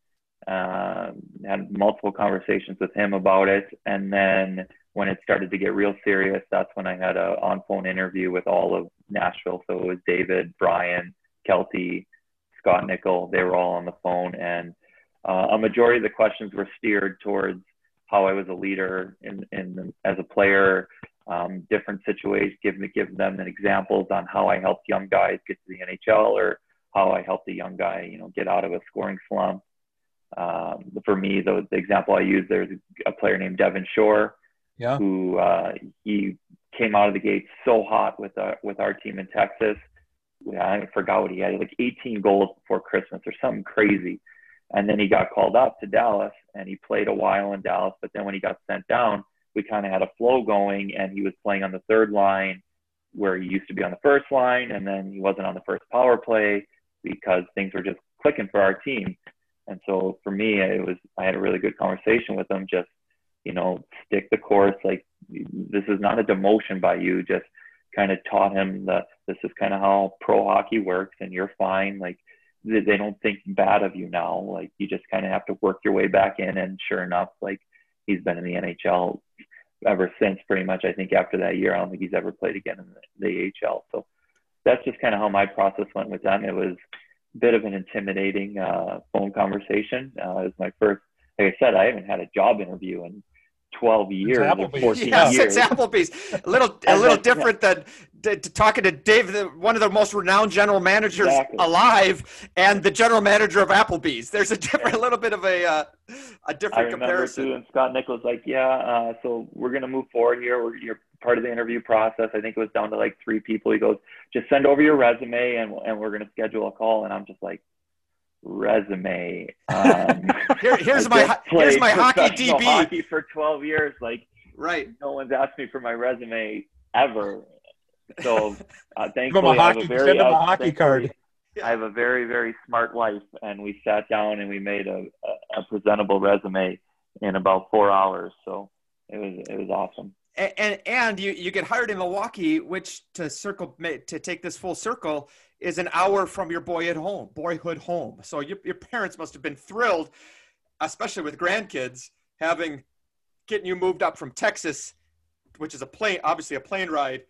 Uh, had multiple conversations with him about it, and then when it started to get real serious, that's when I had a on-phone interview with all of Nashville. So it was David, Brian, Kealty, Scott Nichol. They were all on the phone, and uh, a majority of the questions were steered towards how I was a leader in, in as a player, um, different situations, give me give them examples on how I helped young guys get to the NHL or how I helped a young guy, you know, get out of a scoring slump. Um, for me, the, the example I use there's a player named Devin Shore, yeah. who uh, he came out of the gate so hot with our, uh, with our team in Texas. I forgot what he had, like 18 goals before Christmas or something crazy. And then he got called up to Dallas and he played a while in Dallas. But then when he got sent down, we kind of had a flow going and he was playing on the third line where he used to be on the first line and then he wasn't on the first power play because things were just clicking for our team. And so for me it was i had a really good conversation with him just you know stick the course like this is not a demotion by you just kind of taught him that this is kind of how pro hockey works and you're fine like they don't think bad of you now like you just kind of have to work your way back in and sure enough like he's been in the NHL ever since pretty much. I think after that year, I don't think he's ever played again in the, the AHL. So that's just kind of how my process went with them. It was a bit of an intimidating uh, phone conversation. Uh, it was my first, like I said, I haven't had a job interview in 12 years or 14 yes, years. it's Applebee's. A little, a little different than to, to talking to Dave, the, one of the most renowned general managers exactly. alive, and the general manager of Applebee's. There's a different, a little bit of a uh, a different I remember comparison. Too, and Scott Nichol's like, yeah, uh, so we're gonna move forward here. We're, you're part of the interview process. I think it was down to like three people. He goes, just send over your resume, and and we're gonna schedule a call. And I'm just like, resume. Um, Here, here's my here's my hockey DB. Hockey for 12 years, like right. No one's asked me for my resume ever. So uh, thankfully, I have a very a hockey card. I have a very very smart wife, and we sat down and we made a, a, a presentable resume in about four hours. So it was it was awesome. And, and and you you get hired in Milwaukee, which to circle to take this full circle is an hour from your boyhood home, boyhood home. So your your parents must have been thrilled, especially with grandkids, having getting you moved up from Texas, which is a plane obviously a plane ride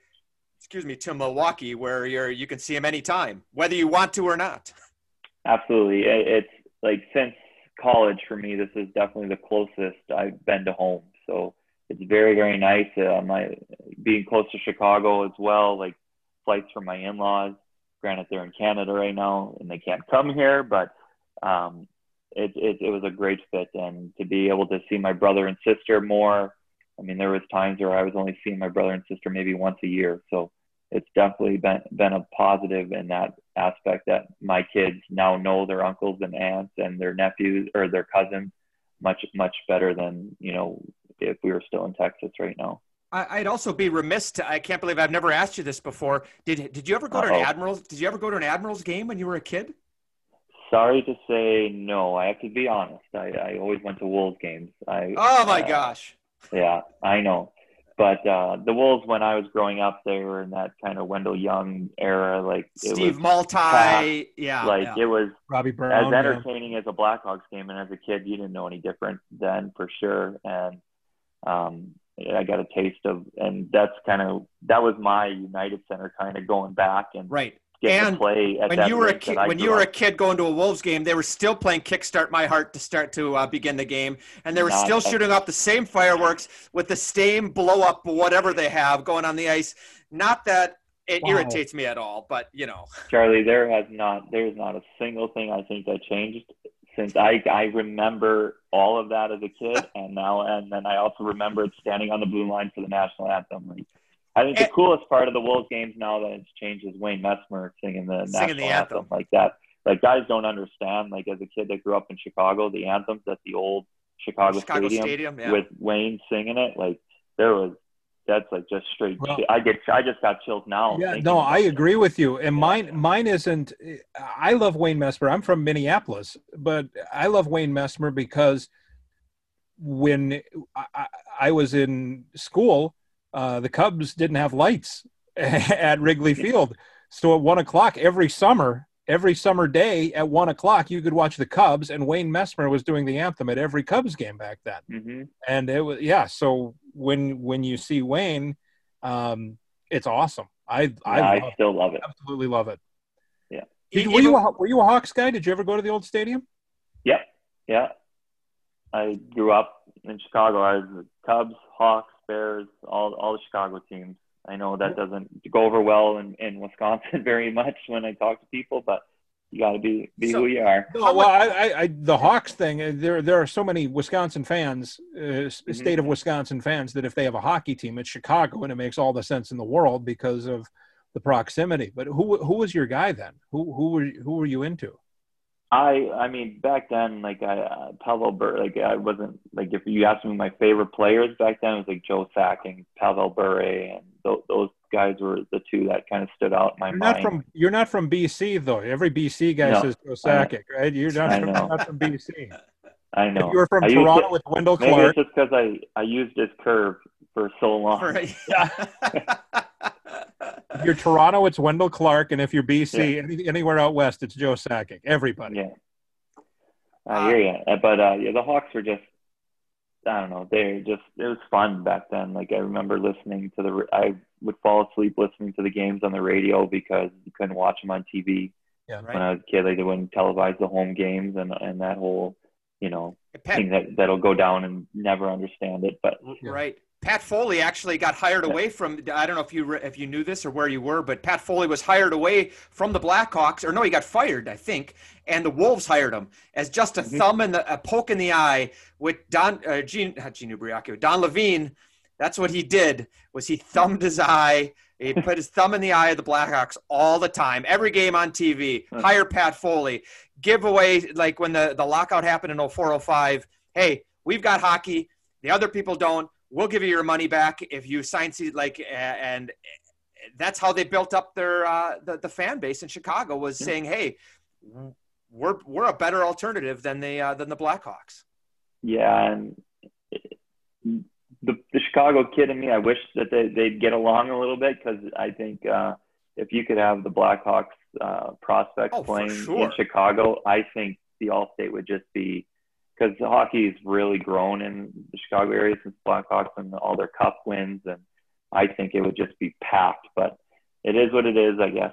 excuse me, to Milwaukee, where you're you can see him anytime, whether you want to or not. Absolutely, it's like since college for me, this is definitely the closest I've been to home. So it's very very nice. Uh, my being close to Chicago as well, like flights from my in-laws. Granted, they're in Canada right now and they can't come here, but um, it, it it was a great fit, and to be able to see my brother and sister more I mean, there was times where I was only seeing my brother and sister maybe once a year. So it's definitely been been a positive in that aspect that my kids now know their uncles and aunts and their nephews or their cousins much much better than you know if we were still in Texas right now. I'd also be remiss to. I can't believe I've never asked you this before. Did Did you ever go Uh-oh. to an Admirals? Did you ever go to an Admirals game when you were a kid? sorry to say no. I have to be honest. I, I always went to Wolves games. I Oh my uh, gosh. Yeah, I know. But uh, the Wolves, when I was growing up, they were in that kind of Wendell Young era. Like it Steve was Maltais. Yeah. like yeah. it was Robbie as Brown. yeah. entertaining as a Blackhawks game. And as a kid, you didn't know any different then for sure. And um, I got a taste of, and that's kind of that was my United Center kind of going back and right. getting And to play at when that you were a kid, when you were a kid going to a Wolves game, they were still playing "Kickstart My Heart" to start to uh, begin the game, and they were Not still a- shooting off the same fireworks with the same blow up, whatever they have going on the ice. Not that it Wow. irritates me at all, but you know, Charlie, there has not there's not a single thing I think that changed since I I remember all of that as a kid, and now and then I also remembered standing on the blue line for the national anthem. Like, I think the And- coolest part of the Wolves games now that it's changed is Wayne Messmer singing the Singing national the anthem. like that. Like guys don't understand. Like as a kid that grew up in Chicago, the anthems at the old Chicago, Chicago Stadium, Stadium, yeah. with Wayne singing it, like there was that's like just straight. Well- I get I just got chills now. Yeah, no, I agree with you. And mine, mine isn't. I love Wayne Messmer. I'm from Minneapolis, but I love Wayne Messmer because when I, I- I was in school, uh, the Cubs didn't have lights at Wrigley Field, so at one o'clock every summer, every summer day at one o'clock, you could watch the Cubs, and Wayne Messmer was doing the anthem at every Cubs game back then Mhm. and it was yeah so when when you see wayne um it's awesome i i, Yeah, I love, still love it. absolutely love it Yeah. Did, were, you a, were you a hawks guy did you ever go to the old stadium Yep. Yeah. I grew up in Chicago. I was the Cubs, Hawks, Bears, all all the Chicago teams. I know that doesn't go over well in, in Wisconsin very much when I talk to people, but you got to be be So- who you are. no, well I, I, I the hawks thing uh, there there are so many wisconsin fans uh, s- state of wisconsin fans that if they have a hockey team it's chicago and it makes all the sense in the world because of the proximity. But who who was your guy then? Who who were who were you into? I I mean back then like I uh, Pavel Bure like I wasn't like if you asked me my favorite players back then it was like Joe Sakic, Pavel Bure, and th- those guys were the two that kind of stood out in my You're mind. not from you're not from BC though. Every BC guy No, says Kosakic, right? You're not from, not from BC. I know. If you were from I Toronto to- with Wendell Maybe Clark. it's just because I I used his curve for so long. For- If you're Toronto, it's Wendell Clark, and if you're BC, any, anywhere out west, it's Joe Sakic. Everybody. Yeah. Uh, I hear you. But uh, yeah, the Hawks were just, I don't know, they're just, it was fun back then. Like I remember listening to the, I would fall asleep listening to the games on the radio because you couldn't watch them on TV Yeah. Right. when I was a kid. Like they wouldn't televise the home games and, and that whole, you know, Pat, thing that, that'll go down and never understand it. But Right. Pat Foley actually got hired away from. I don't know if you re- if you knew this or where you were, but Pat Foley was hired away from the Blackhawks, or no, he got fired, I think, and the Wolves hired him as just a Mhm. thumb in the a poke in the eye with Don uh, Gene not Gene Don Levin. That's what he did. Was he thumbed his eye? He put his thumb in the eye of the Blackhawks all the time, every game on TV. Hire Pat Foley. Give away like when the the lockout happened in 0405. Hey, we've got hockey. The other people don't. We'll give you your money back if you sign like and that's how they built up their uh, the, the fan base in Chicago was Yeah. saying, "Hey, we're we're a better alternative than the uh, than the Blackhawks." yeah, and the, the Chicago kid in me, I wish that they, they'd get along a little bit because I think uh, if you could have the Blackhawks uh, prospects Oh, playing sure. in Chicago, I think the Allstate would just be because hockey's really grown in the Chicago area since Blackhawks and all their cup wins, and I think it would just be packed. But it is what it is, I guess.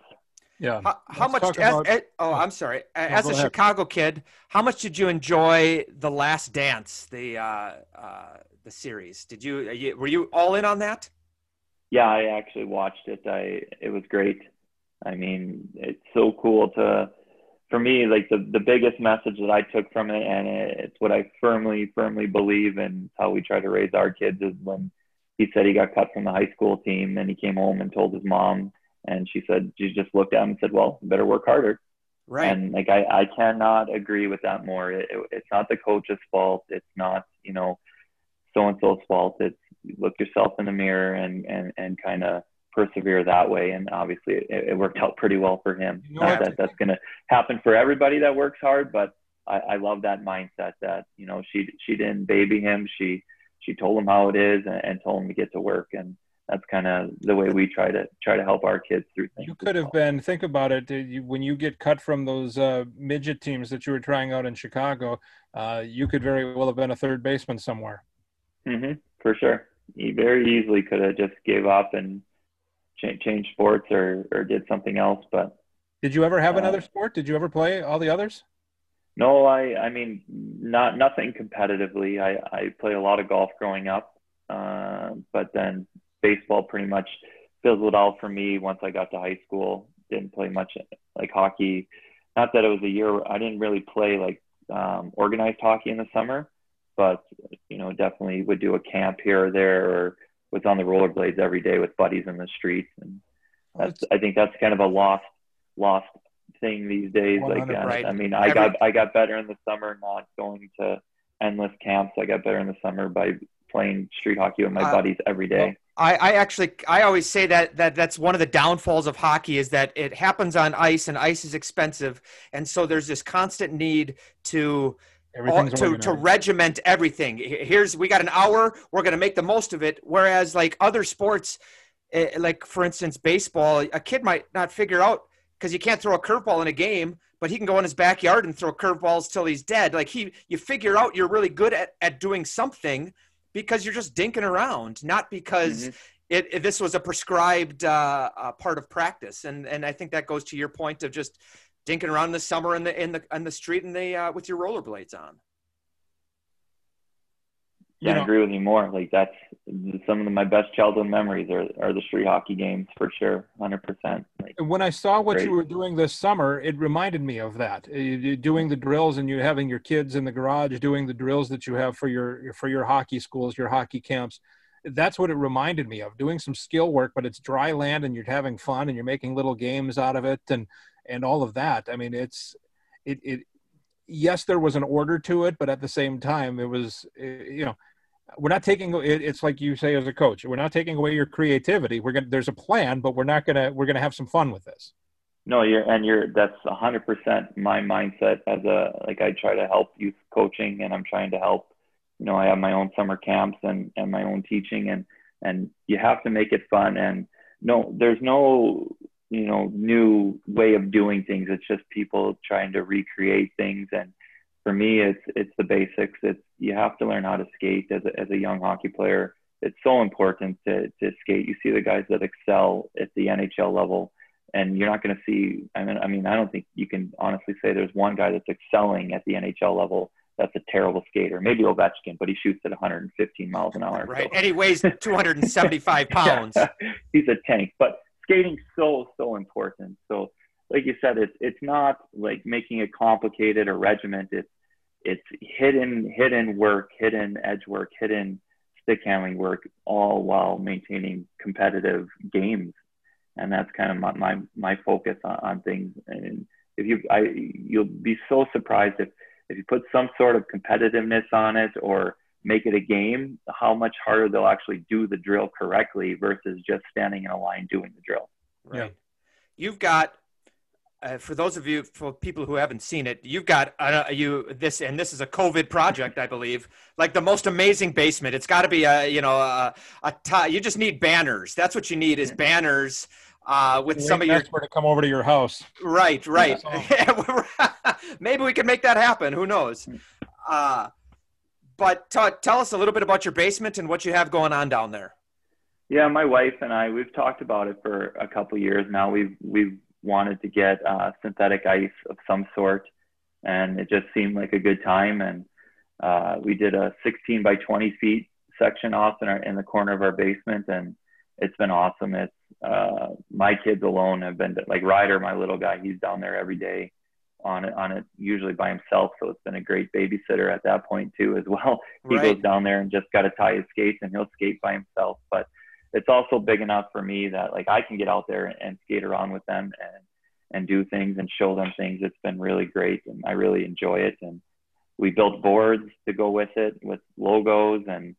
Yeah. How, how much? talk As, about- as- oh, I'm sorry. As a ahead. Chicago kid, how much did you enjoy the Last Dance, the uh, uh, the series? Did you, you were you all in on that? Yeah, I actually watched it. I it was great. I mean, it's so cool to for me like the the biggest message that I took from it and it's what I firmly firmly believe and how we try to raise our kids is when he said he got cut from the high school team and he came home and told his mom and she said she just looked at him and said, "Well, you better work harder." Right. And like I, I cannot agree with that more. It, it, it's not the coach's fault. It's not you know so and so's fault. It's look yourself in the mirror and and and kind of persevere that way. And obviously, it, it worked out pretty well for him. You know Not that that's going to happen for everybody that works hard, but I, I love that mindset that you know she she didn't baby him. She she told him how it is and, and told him to get to work. And that's kind of the way we try to try to help our kids through things. You could have been. Think about it. You, when you get cut from those uh, midget teams that you were trying out in Chicago, uh, you could very well have been a third baseman somewhere. hmm for sure. He very easily could have just gave up and cha- changed sports or or did something else, but Did you ever have Uh, another sport? Did you ever play all the others? No, I I mean not nothing competitively. I I played a lot of golf growing up, uh, but then baseball pretty much fizzled out for me once I got to high school. Didn't play much like hockey. Not that it was a year. I didn't really play like um, organized hockey in the summer, but you know definitely would do a camp here or there, or was on the rollerblades every day with buddies in the streets. And that's I think that's kind of a lost lost thing these days. Like 100, right. I mean, I Every- got I got better in the summer not going to endless camps. I got better in the summer by playing street hockey with my Uh, buddies every day. I, I actually I always say that that that's one of the downfalls of hockey is that it happens on ice and ice is expensive and so there's this constant need to all, Everything's to, to regiment everything. Here's we got an hour, we're going to make the most of it. Whereas like other sports, eh, like for instance baseball, a kid might not figure out because you can't throw a curveball in a game, but he can go in his backyard and throw curveballs till he's dead. Like he, you figure out you're really good at at doing something because you're just dinking around, not because. It, it- this was a prescribed uh, uh, part of practice, and and I think that goes to your point of just dinking around in the summer in the in the on the street and the uh, with your rollerblades on. You Can't agree with you more. Like that's some of my best childhood memories are, are the street hockey games for sure, hundred percent. Like when I saw what Great. you were doing this summer, it reminded me of that. Uh, you- Doing the drills and you having your kids in the garage doing the drills that you have for your for your hockey schools, your hockey camps. That's what it reminded me of. Doing some skill work, but it's dry land and you're having fun and you're making little games out of it and and all of that. I mean, it's it it. Yes, there was an order to it, but at the same time, it was uh, you know we're not taking it, it's like you say as a coach we're not taking away your creativity we're gonna there's a plan but we're not gonna we're gonna have some fun with this No, you're and you're that's a hundred percent my mindset as a like I try to help youth coaching and I'm trying to help you know, I have my own summer camps and, and my own teaching and and you have to make it fun and no there's no you know new way of doing things. It's just people trying to recreate things and for me it's it's the basics. It's you have to learn how to skate as a as a young hockey player. It's so important to to skate. You see the guys that excel at the NHL level and you're not going to see. I mean, I mean, I don't think you can honestly say there's one guy that's excelling at the NHL level that's a terrible skater. Maybe Ovechkin, but he shoots at 115 miles an hour. Right. So- And he weighs 275 pounds. Yeah, he's a tank. But skating's so so important. So, like you said, it's it's not like making it complicated or regimented. It's hidden hidden work, hidden edge work, hidden stick handling work, all while maintaining competitive games and that's kind of my my, my focus on, on things. And if you, I, you'll be so surprised if if you put some sort of competitiveness on it or make it a game, how much harder they'll actually do the drill correctly versus just standing in a line doing the drill. Right. Yeah. You've got, uh, for those of you, for people who haven't seen it, you've got uh, you this, and this is a COVID project, I believe. Like the most amazing basement. It's got to be a, you know, a, a you just need banners. That's what you need is banners. Uh, with some of your expert to come over to your house right, right. Maybe we can make that happen. Who knows? Uh, but t- tell us a little bit about your basement and what you have going on down there. Yeah, my wife and I we've talked about it for a couple years now. We've we've wanted to get uh, synthetic ice of some sort, and it just seemed like a good time. And uh, we did a 16 by 20 feet section off in our in the corner of our basement, and it's been awesome. It's uh, my kids alone have been like Ryder, my little guy. He's down there every day on it on it usually by himself. So it's been a great babysitter at that point too as well. He Right. goes down there and just got to tie his skates and he'll skate by himself. But it's also big enough for me that like I can get out there and skate around with them and and do things and show them things. It's been really great and I really enjoy it. And we built boards to go with it with logos and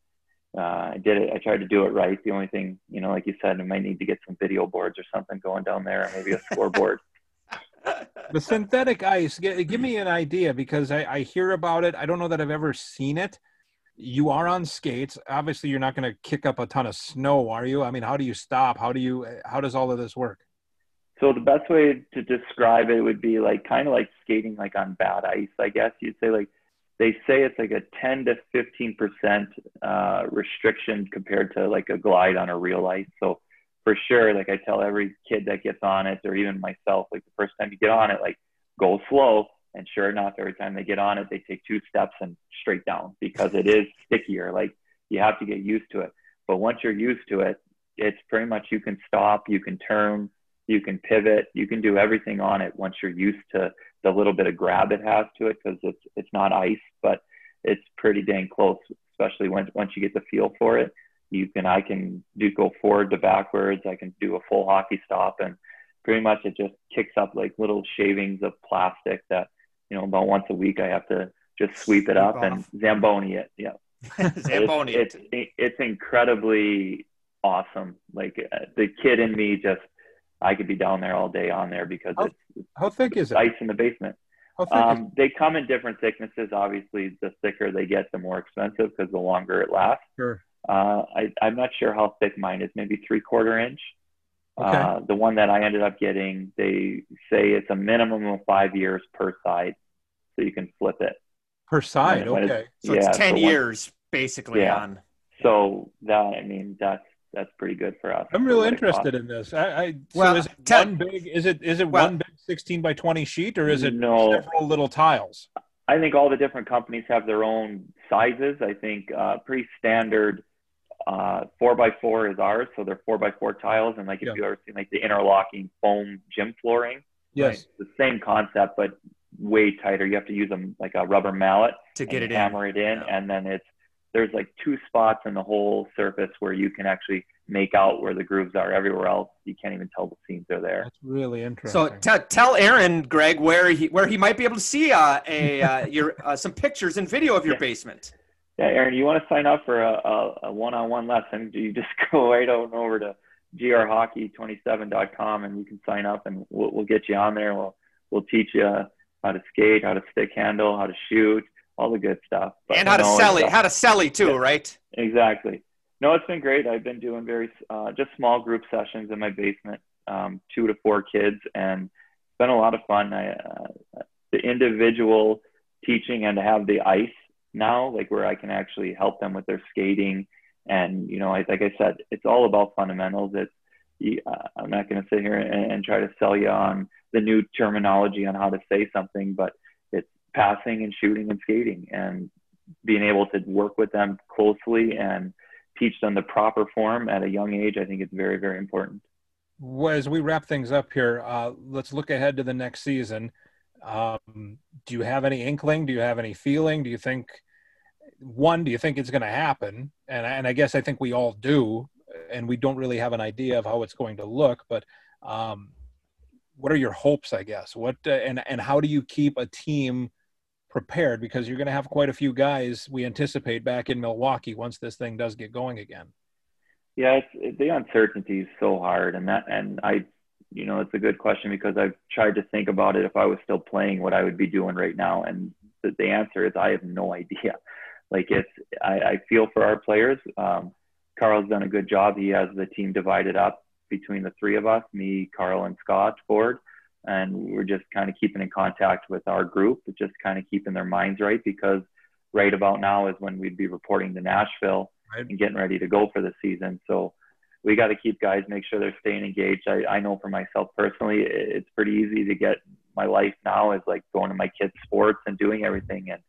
uh, I did it. I tried to do it right. The only thing, you know, like you said, I might need to get some video boards or something going down there, or maybe a scoreboard. The synthetic ice, give, give me an idea because I, I hear about it. I don't know that I've ever seen it. You are on skates. Obviously, you're not going to kick up a ton of snow, are you? I mean, how do you stop? How do you? How does all of this work? So the best way to describe it would be like kind of like skating like on bad ice, I guess you'd say like they say it's like a 10 to 15 percent uh, restriction compared to like a glide on a real ice. So for sure, like I tell every kid that gets on it, or even myself, like the first time you get on it, like go slow. And sure enough, every time they get on it, they take two steps and straight down because it is stickier. Like you have to get used to it. But once you're used to it, it's pretty much you can stop, you can turn, you can pivot, you can do everything on it once you're used to the little bit of grab it has to it because it's it's not ice, but it's pretty dang close, especially once once you get the feel for it. You can I can do go forward to backwards. I can do a full hockey stop, and pretty much it just kicks up like little shavings of plastic that you know about once a week I have to just sweep it up and zamboni it. Yeah, zamboni it's, it. It's, it's incredibly awesome. Like uh, the kid in me just I could be down there all day on there because how, it's, how thick is it? Ice in the basement. Um, they come in different thicknesses. Obviously, the thicker they get, the more expensive because the longer it lasts. Sure. Uh, I, I'm not sure how thick mine is. Maybe three quarter inch. Okay. Uh, the one that I ended up getting, they say it's a minimum of five years per side, so you can flip it per side. When- when Okay. So it's 10 so one- years basically Yeah. on. So that I mean that's that's pretty good for us. I'm for real what it costs. interested in this. I, I Well, so is it tell- one big? Is it is it Well- one big 16 by 20 sheet or is it No. several little tiles? I think all the different companies have their own sizes. I think uh, pretty standard uh, four by four is ours, so they're four by four tiles. And like if Yeah. you ever seen like the interlocking foam gym flooring, Yes. the same concept but way tighter. You have to use them like a rubber mallet to get and it in. hammer it in, Yeah. and then it's there's like two spots in the whole surface where you can actually make out where the grooves are. Everywhere else, you can't even tell the seams are there. That's really interesting. So t- tell Aaron, Greg, where he where he might be able to see uh, a uh, your uh, some pictures and video of your Yeah. basement. Yeah, Aaron, you want to sign up for a, a, a one-on-one lesson? You just go right on over to grhockey27.com and you can sign up, and we'll, we'll get you on there. We'll we'll teach you how to skate, how to stick handle, how to shoot, all the good stuff. But and how to sell it, how to sell it too, Yeah. right? Exactly. No, it's been great. I've been doing very uh, just small group sessions in my basement, um, two to four kids, and it's been a lot of fun. I, uh, the individual teaching and to have the ice now, like where I can actually help them with their skating, and you know, I, like I said, it's all about fundamentals. It's uh, I'm not going to sit here and, and try to sell you on the new terminology on how to say something, but it's passing and shooting and skating, and being able to work with them closely and teach them the proper form at a young age, I think it's very, very important. Well, as we wrap things up here, uh, let's look ahead to the next season. Um, do you have any inkling? Do you have any feeling? Do you think one? Do you think it's going to happen? And and I guess I think we all do, and we don't really have an idea of how it's going to look. But um, what are your hopes? I guess what uh, and and how do you keep a team prepared? Because you're going to have quite a few guys we anticipate back in Milwaukee once this thing does get going again. Yeah, it's, it, the uncertainty is so hard, and that, and I, you know, it's a good question because I've tried to think about it. If I was still playing, what I would be doing right now, and the, the answer is I have no idea. Like it's, I, I feel for our players. Um, Karl's done a good job. He has the team divided up between the three of us, me, Carl, and Scott Ford, and we're just kind of keeping in contact with our group, just kind of keeping their minds right because right about now is when we'd be reporting to Nashville Right. and getting ready to go for the season. So we got to keep guys, make sure they're staying engaged. I, I know for myself personally, it's pretty easy to get my life now is like going to my kids' sports and doing everything. And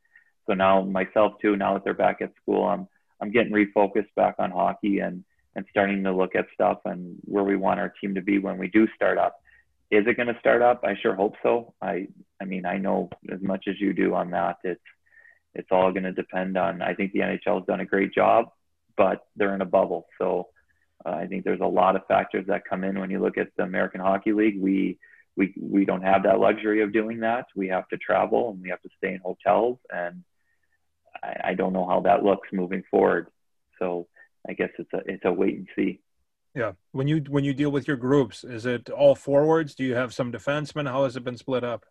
so now myself too, now that they're back at school, I'm, I'm getting refocused back on hockey and, and starting to look at stuff and where we want our team to be when we do start up. Is it going to start up? I sure hope so. I, I mean, I know as much as you do on that. It's, it's all going to depend on. I think the NHL has done a great job, but they're in a bubble. So uh, I think there's a lot of factors that come in when you look at the American Hockey League. We we we don't have that luxury of doing that. We have to travel and we have to stay in hotels, and I, I don't know how that looks moving forward. So I guess it's a it's a wait and see. Yeah. When you when you deal with your groups, is it all forwards? Do you have some defensemen? How has it been split up?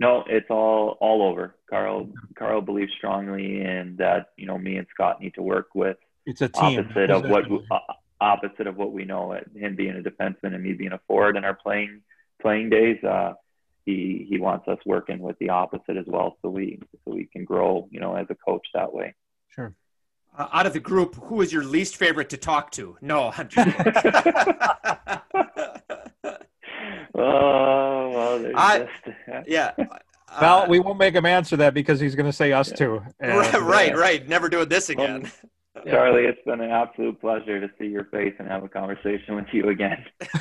No, it's all all over. Karl Karl believes strongly in that. You know, me and Scott need to work with It's a team. opposite of what uh, opposite of what we know. uh, Him being a defenseman and me being a forward in our playing playing days. Uh, he he wants us working with the opposite as well, so we so we can grow. You know, as a coach that way. Sure. Uh, out of the group, who is your least favorite to talk to? No, I'm just Oh well, I- just yeah. Well, Uh, we won't make him answer that because he's going to say us too. And, right, right, uh, right. Never doing this again. Charlie, it's been an absolute pleasure to see your face and have a conversation with you again.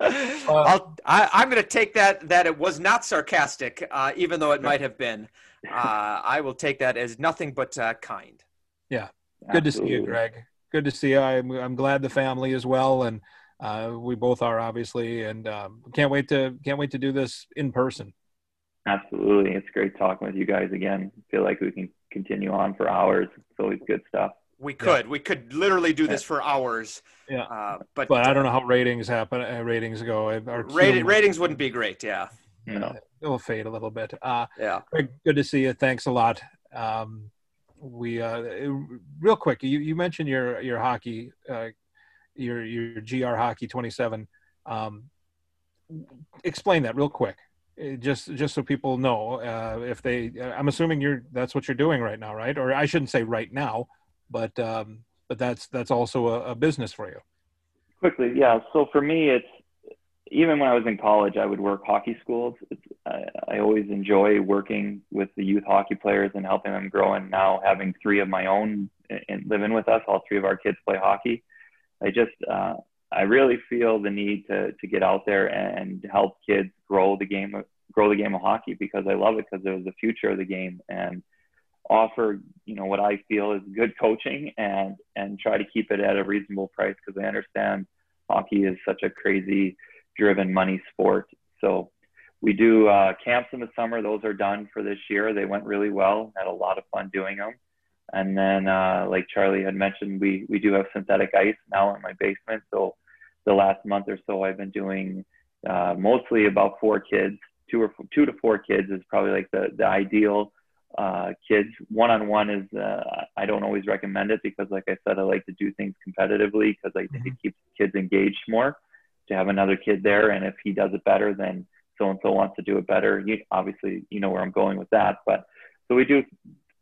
I'll, I, I'm going to take that that it was not sarcastic, uh, even though it might have been. Uh, I will take that as nothing but uh, kind. Yeah, good to see you, Greg. Good to see you. I'm, I'm glad the family is well, and uh, we both are obviously, and um, can't wait to can't wait to do this in person. Absolutely. It's great talking with you guys again. I feel like we can continue on for hours. It's always good stuff. We could, we could literally do this for hours. Yeah. Uh, but But I don't know how ratings happen. Uh, ratings go. Our Rating, ratings wouldn't be great. Yeah, You know, It'll fade a little bit. Uh, yeah. Greg, good to see you. Thanks a lot. Um, we uh, real quick. You, you mentioned your your hockey, uh, your your GR hockey twenty seven. Um, explain that real quick, just just so people know. Uh, if they, I'm assuming you're that's what you're doing right now, right? Or I shouldn't say right now, but um, but that's that's also a, a business for you. quickly, yeah. So for me, it's even when I was in college, I would work hockey schools. I, I always enjoy working with the youth hockey players and helping them grow. And now having three of my own and living with us, all three of our kids play hockey. I just, uh, I really feel the need to to get out there and help kids grow the game, grow the game of hockey because I love it because it was the future of the game and offer you know what I feel is good coaching and and try to keep it at a reasonable price because I understand hockey is such a crazy driven money sport. So we do uh, camps in the summer. Those are done for this year. They went really well. Had a lot of fun doing them. And then, uh, like Charlie had mentioned, we we do have synthetic ice now in my basement. So the last month or so, I've been doing uh, mostly about four kids. Two or two to four kids is probably like the the ideal uh, kids. One on one is uh, I don't always recommend it because, like I said, I like to do things competitively because I think it keeps kids engaged more. To have another kid there, and if he does it better, then so and so wants to do it better. You, obviously, you know where I'm going with that. But so we do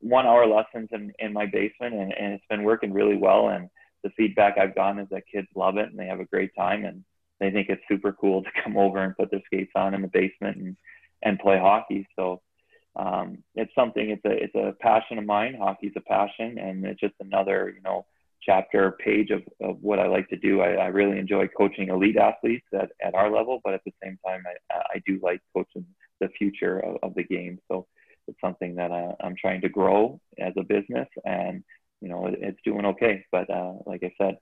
one hour lessons in, in my basement, and, and it's been working really well. And the feedback I've gotten is that kids love it and they have a great time, and they think it's super cool to come over and put their skates on in the basement and and play hockey. So um, it's something. It's a it's a passion of mine. Hockey's a passion, and it's just another you know chapter page of, of what I like to do. I, I really enjoy coaching elite athletes at, at our level, but at the same time, I, I do like coaching the future of, of the game. So it's something that I, I'm trying to grow as a business, and you know it, it's doing okay. But uh, like I said,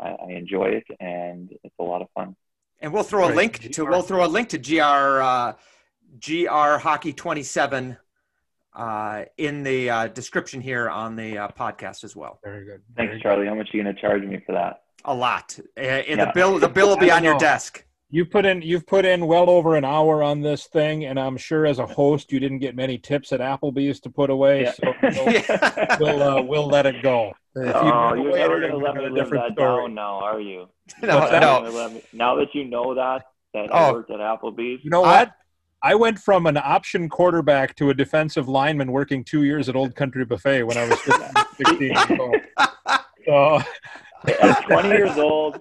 I, I enjoy it, and it's a lot of fun. And we'll throw a link to we'll throw a link to gr uh, gr hockey 27 uh, in the uh, description here on the uh, podcast as well. Very good. Thanks, Very good. Charlie. How much are you going to charge me for that? A lot. Uh, Yeah. the bill the bill will be I on your know. desk. You put in you've put in well over an hour on this thing, and I'm sure as a host you didn't get many tips at Applebee's to put away. Yeah. So we'll we'll, uh, we'll let it go. If oh, give you're away never going to let me got a live that story. down now, are you? no, What's that? no. You're me- now that you know that, that I Oh. worked at Applebee's. You know I- what? I went from an option quarterback to a defensive lineman working two years at Old Country Buffet when I was 15, 16 years old. So At 20 years old,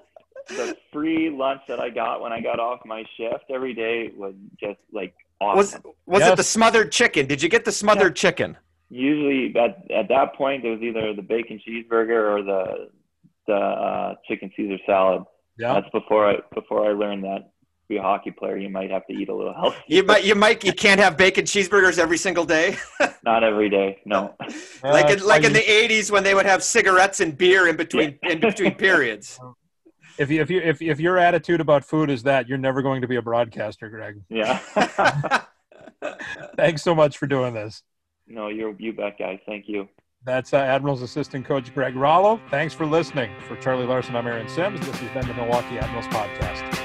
the free lunch that I got when I got off my shift every day was just like Was awesome. was it Yes. the smothered chicken? Did you get the smothered chicken? Usually at, at that point, it was either the bacon cheeseburger or the the uh, chicken Caesar salad. yeah, That's before I before I learned that to be a hockey player, you might have to eat a little healthy. You might you might you can't have bacon cheeseburgers every single day. Not every day, no. like in, like in the 80s when they would have cigarettes and beer in between in between periods. if you if you if if your attitude about food is that, you're never going to be a broadcaster, Greg. Yeah. Thanks so much for doing this. no, you're you bet, guys. Thank you. That's uh, Admirals assistant coach Greg Rallo. Thanks for listening. For Charlie Larson, I'm Aaron Sims. This has been the Milwaukee Admirals podcast.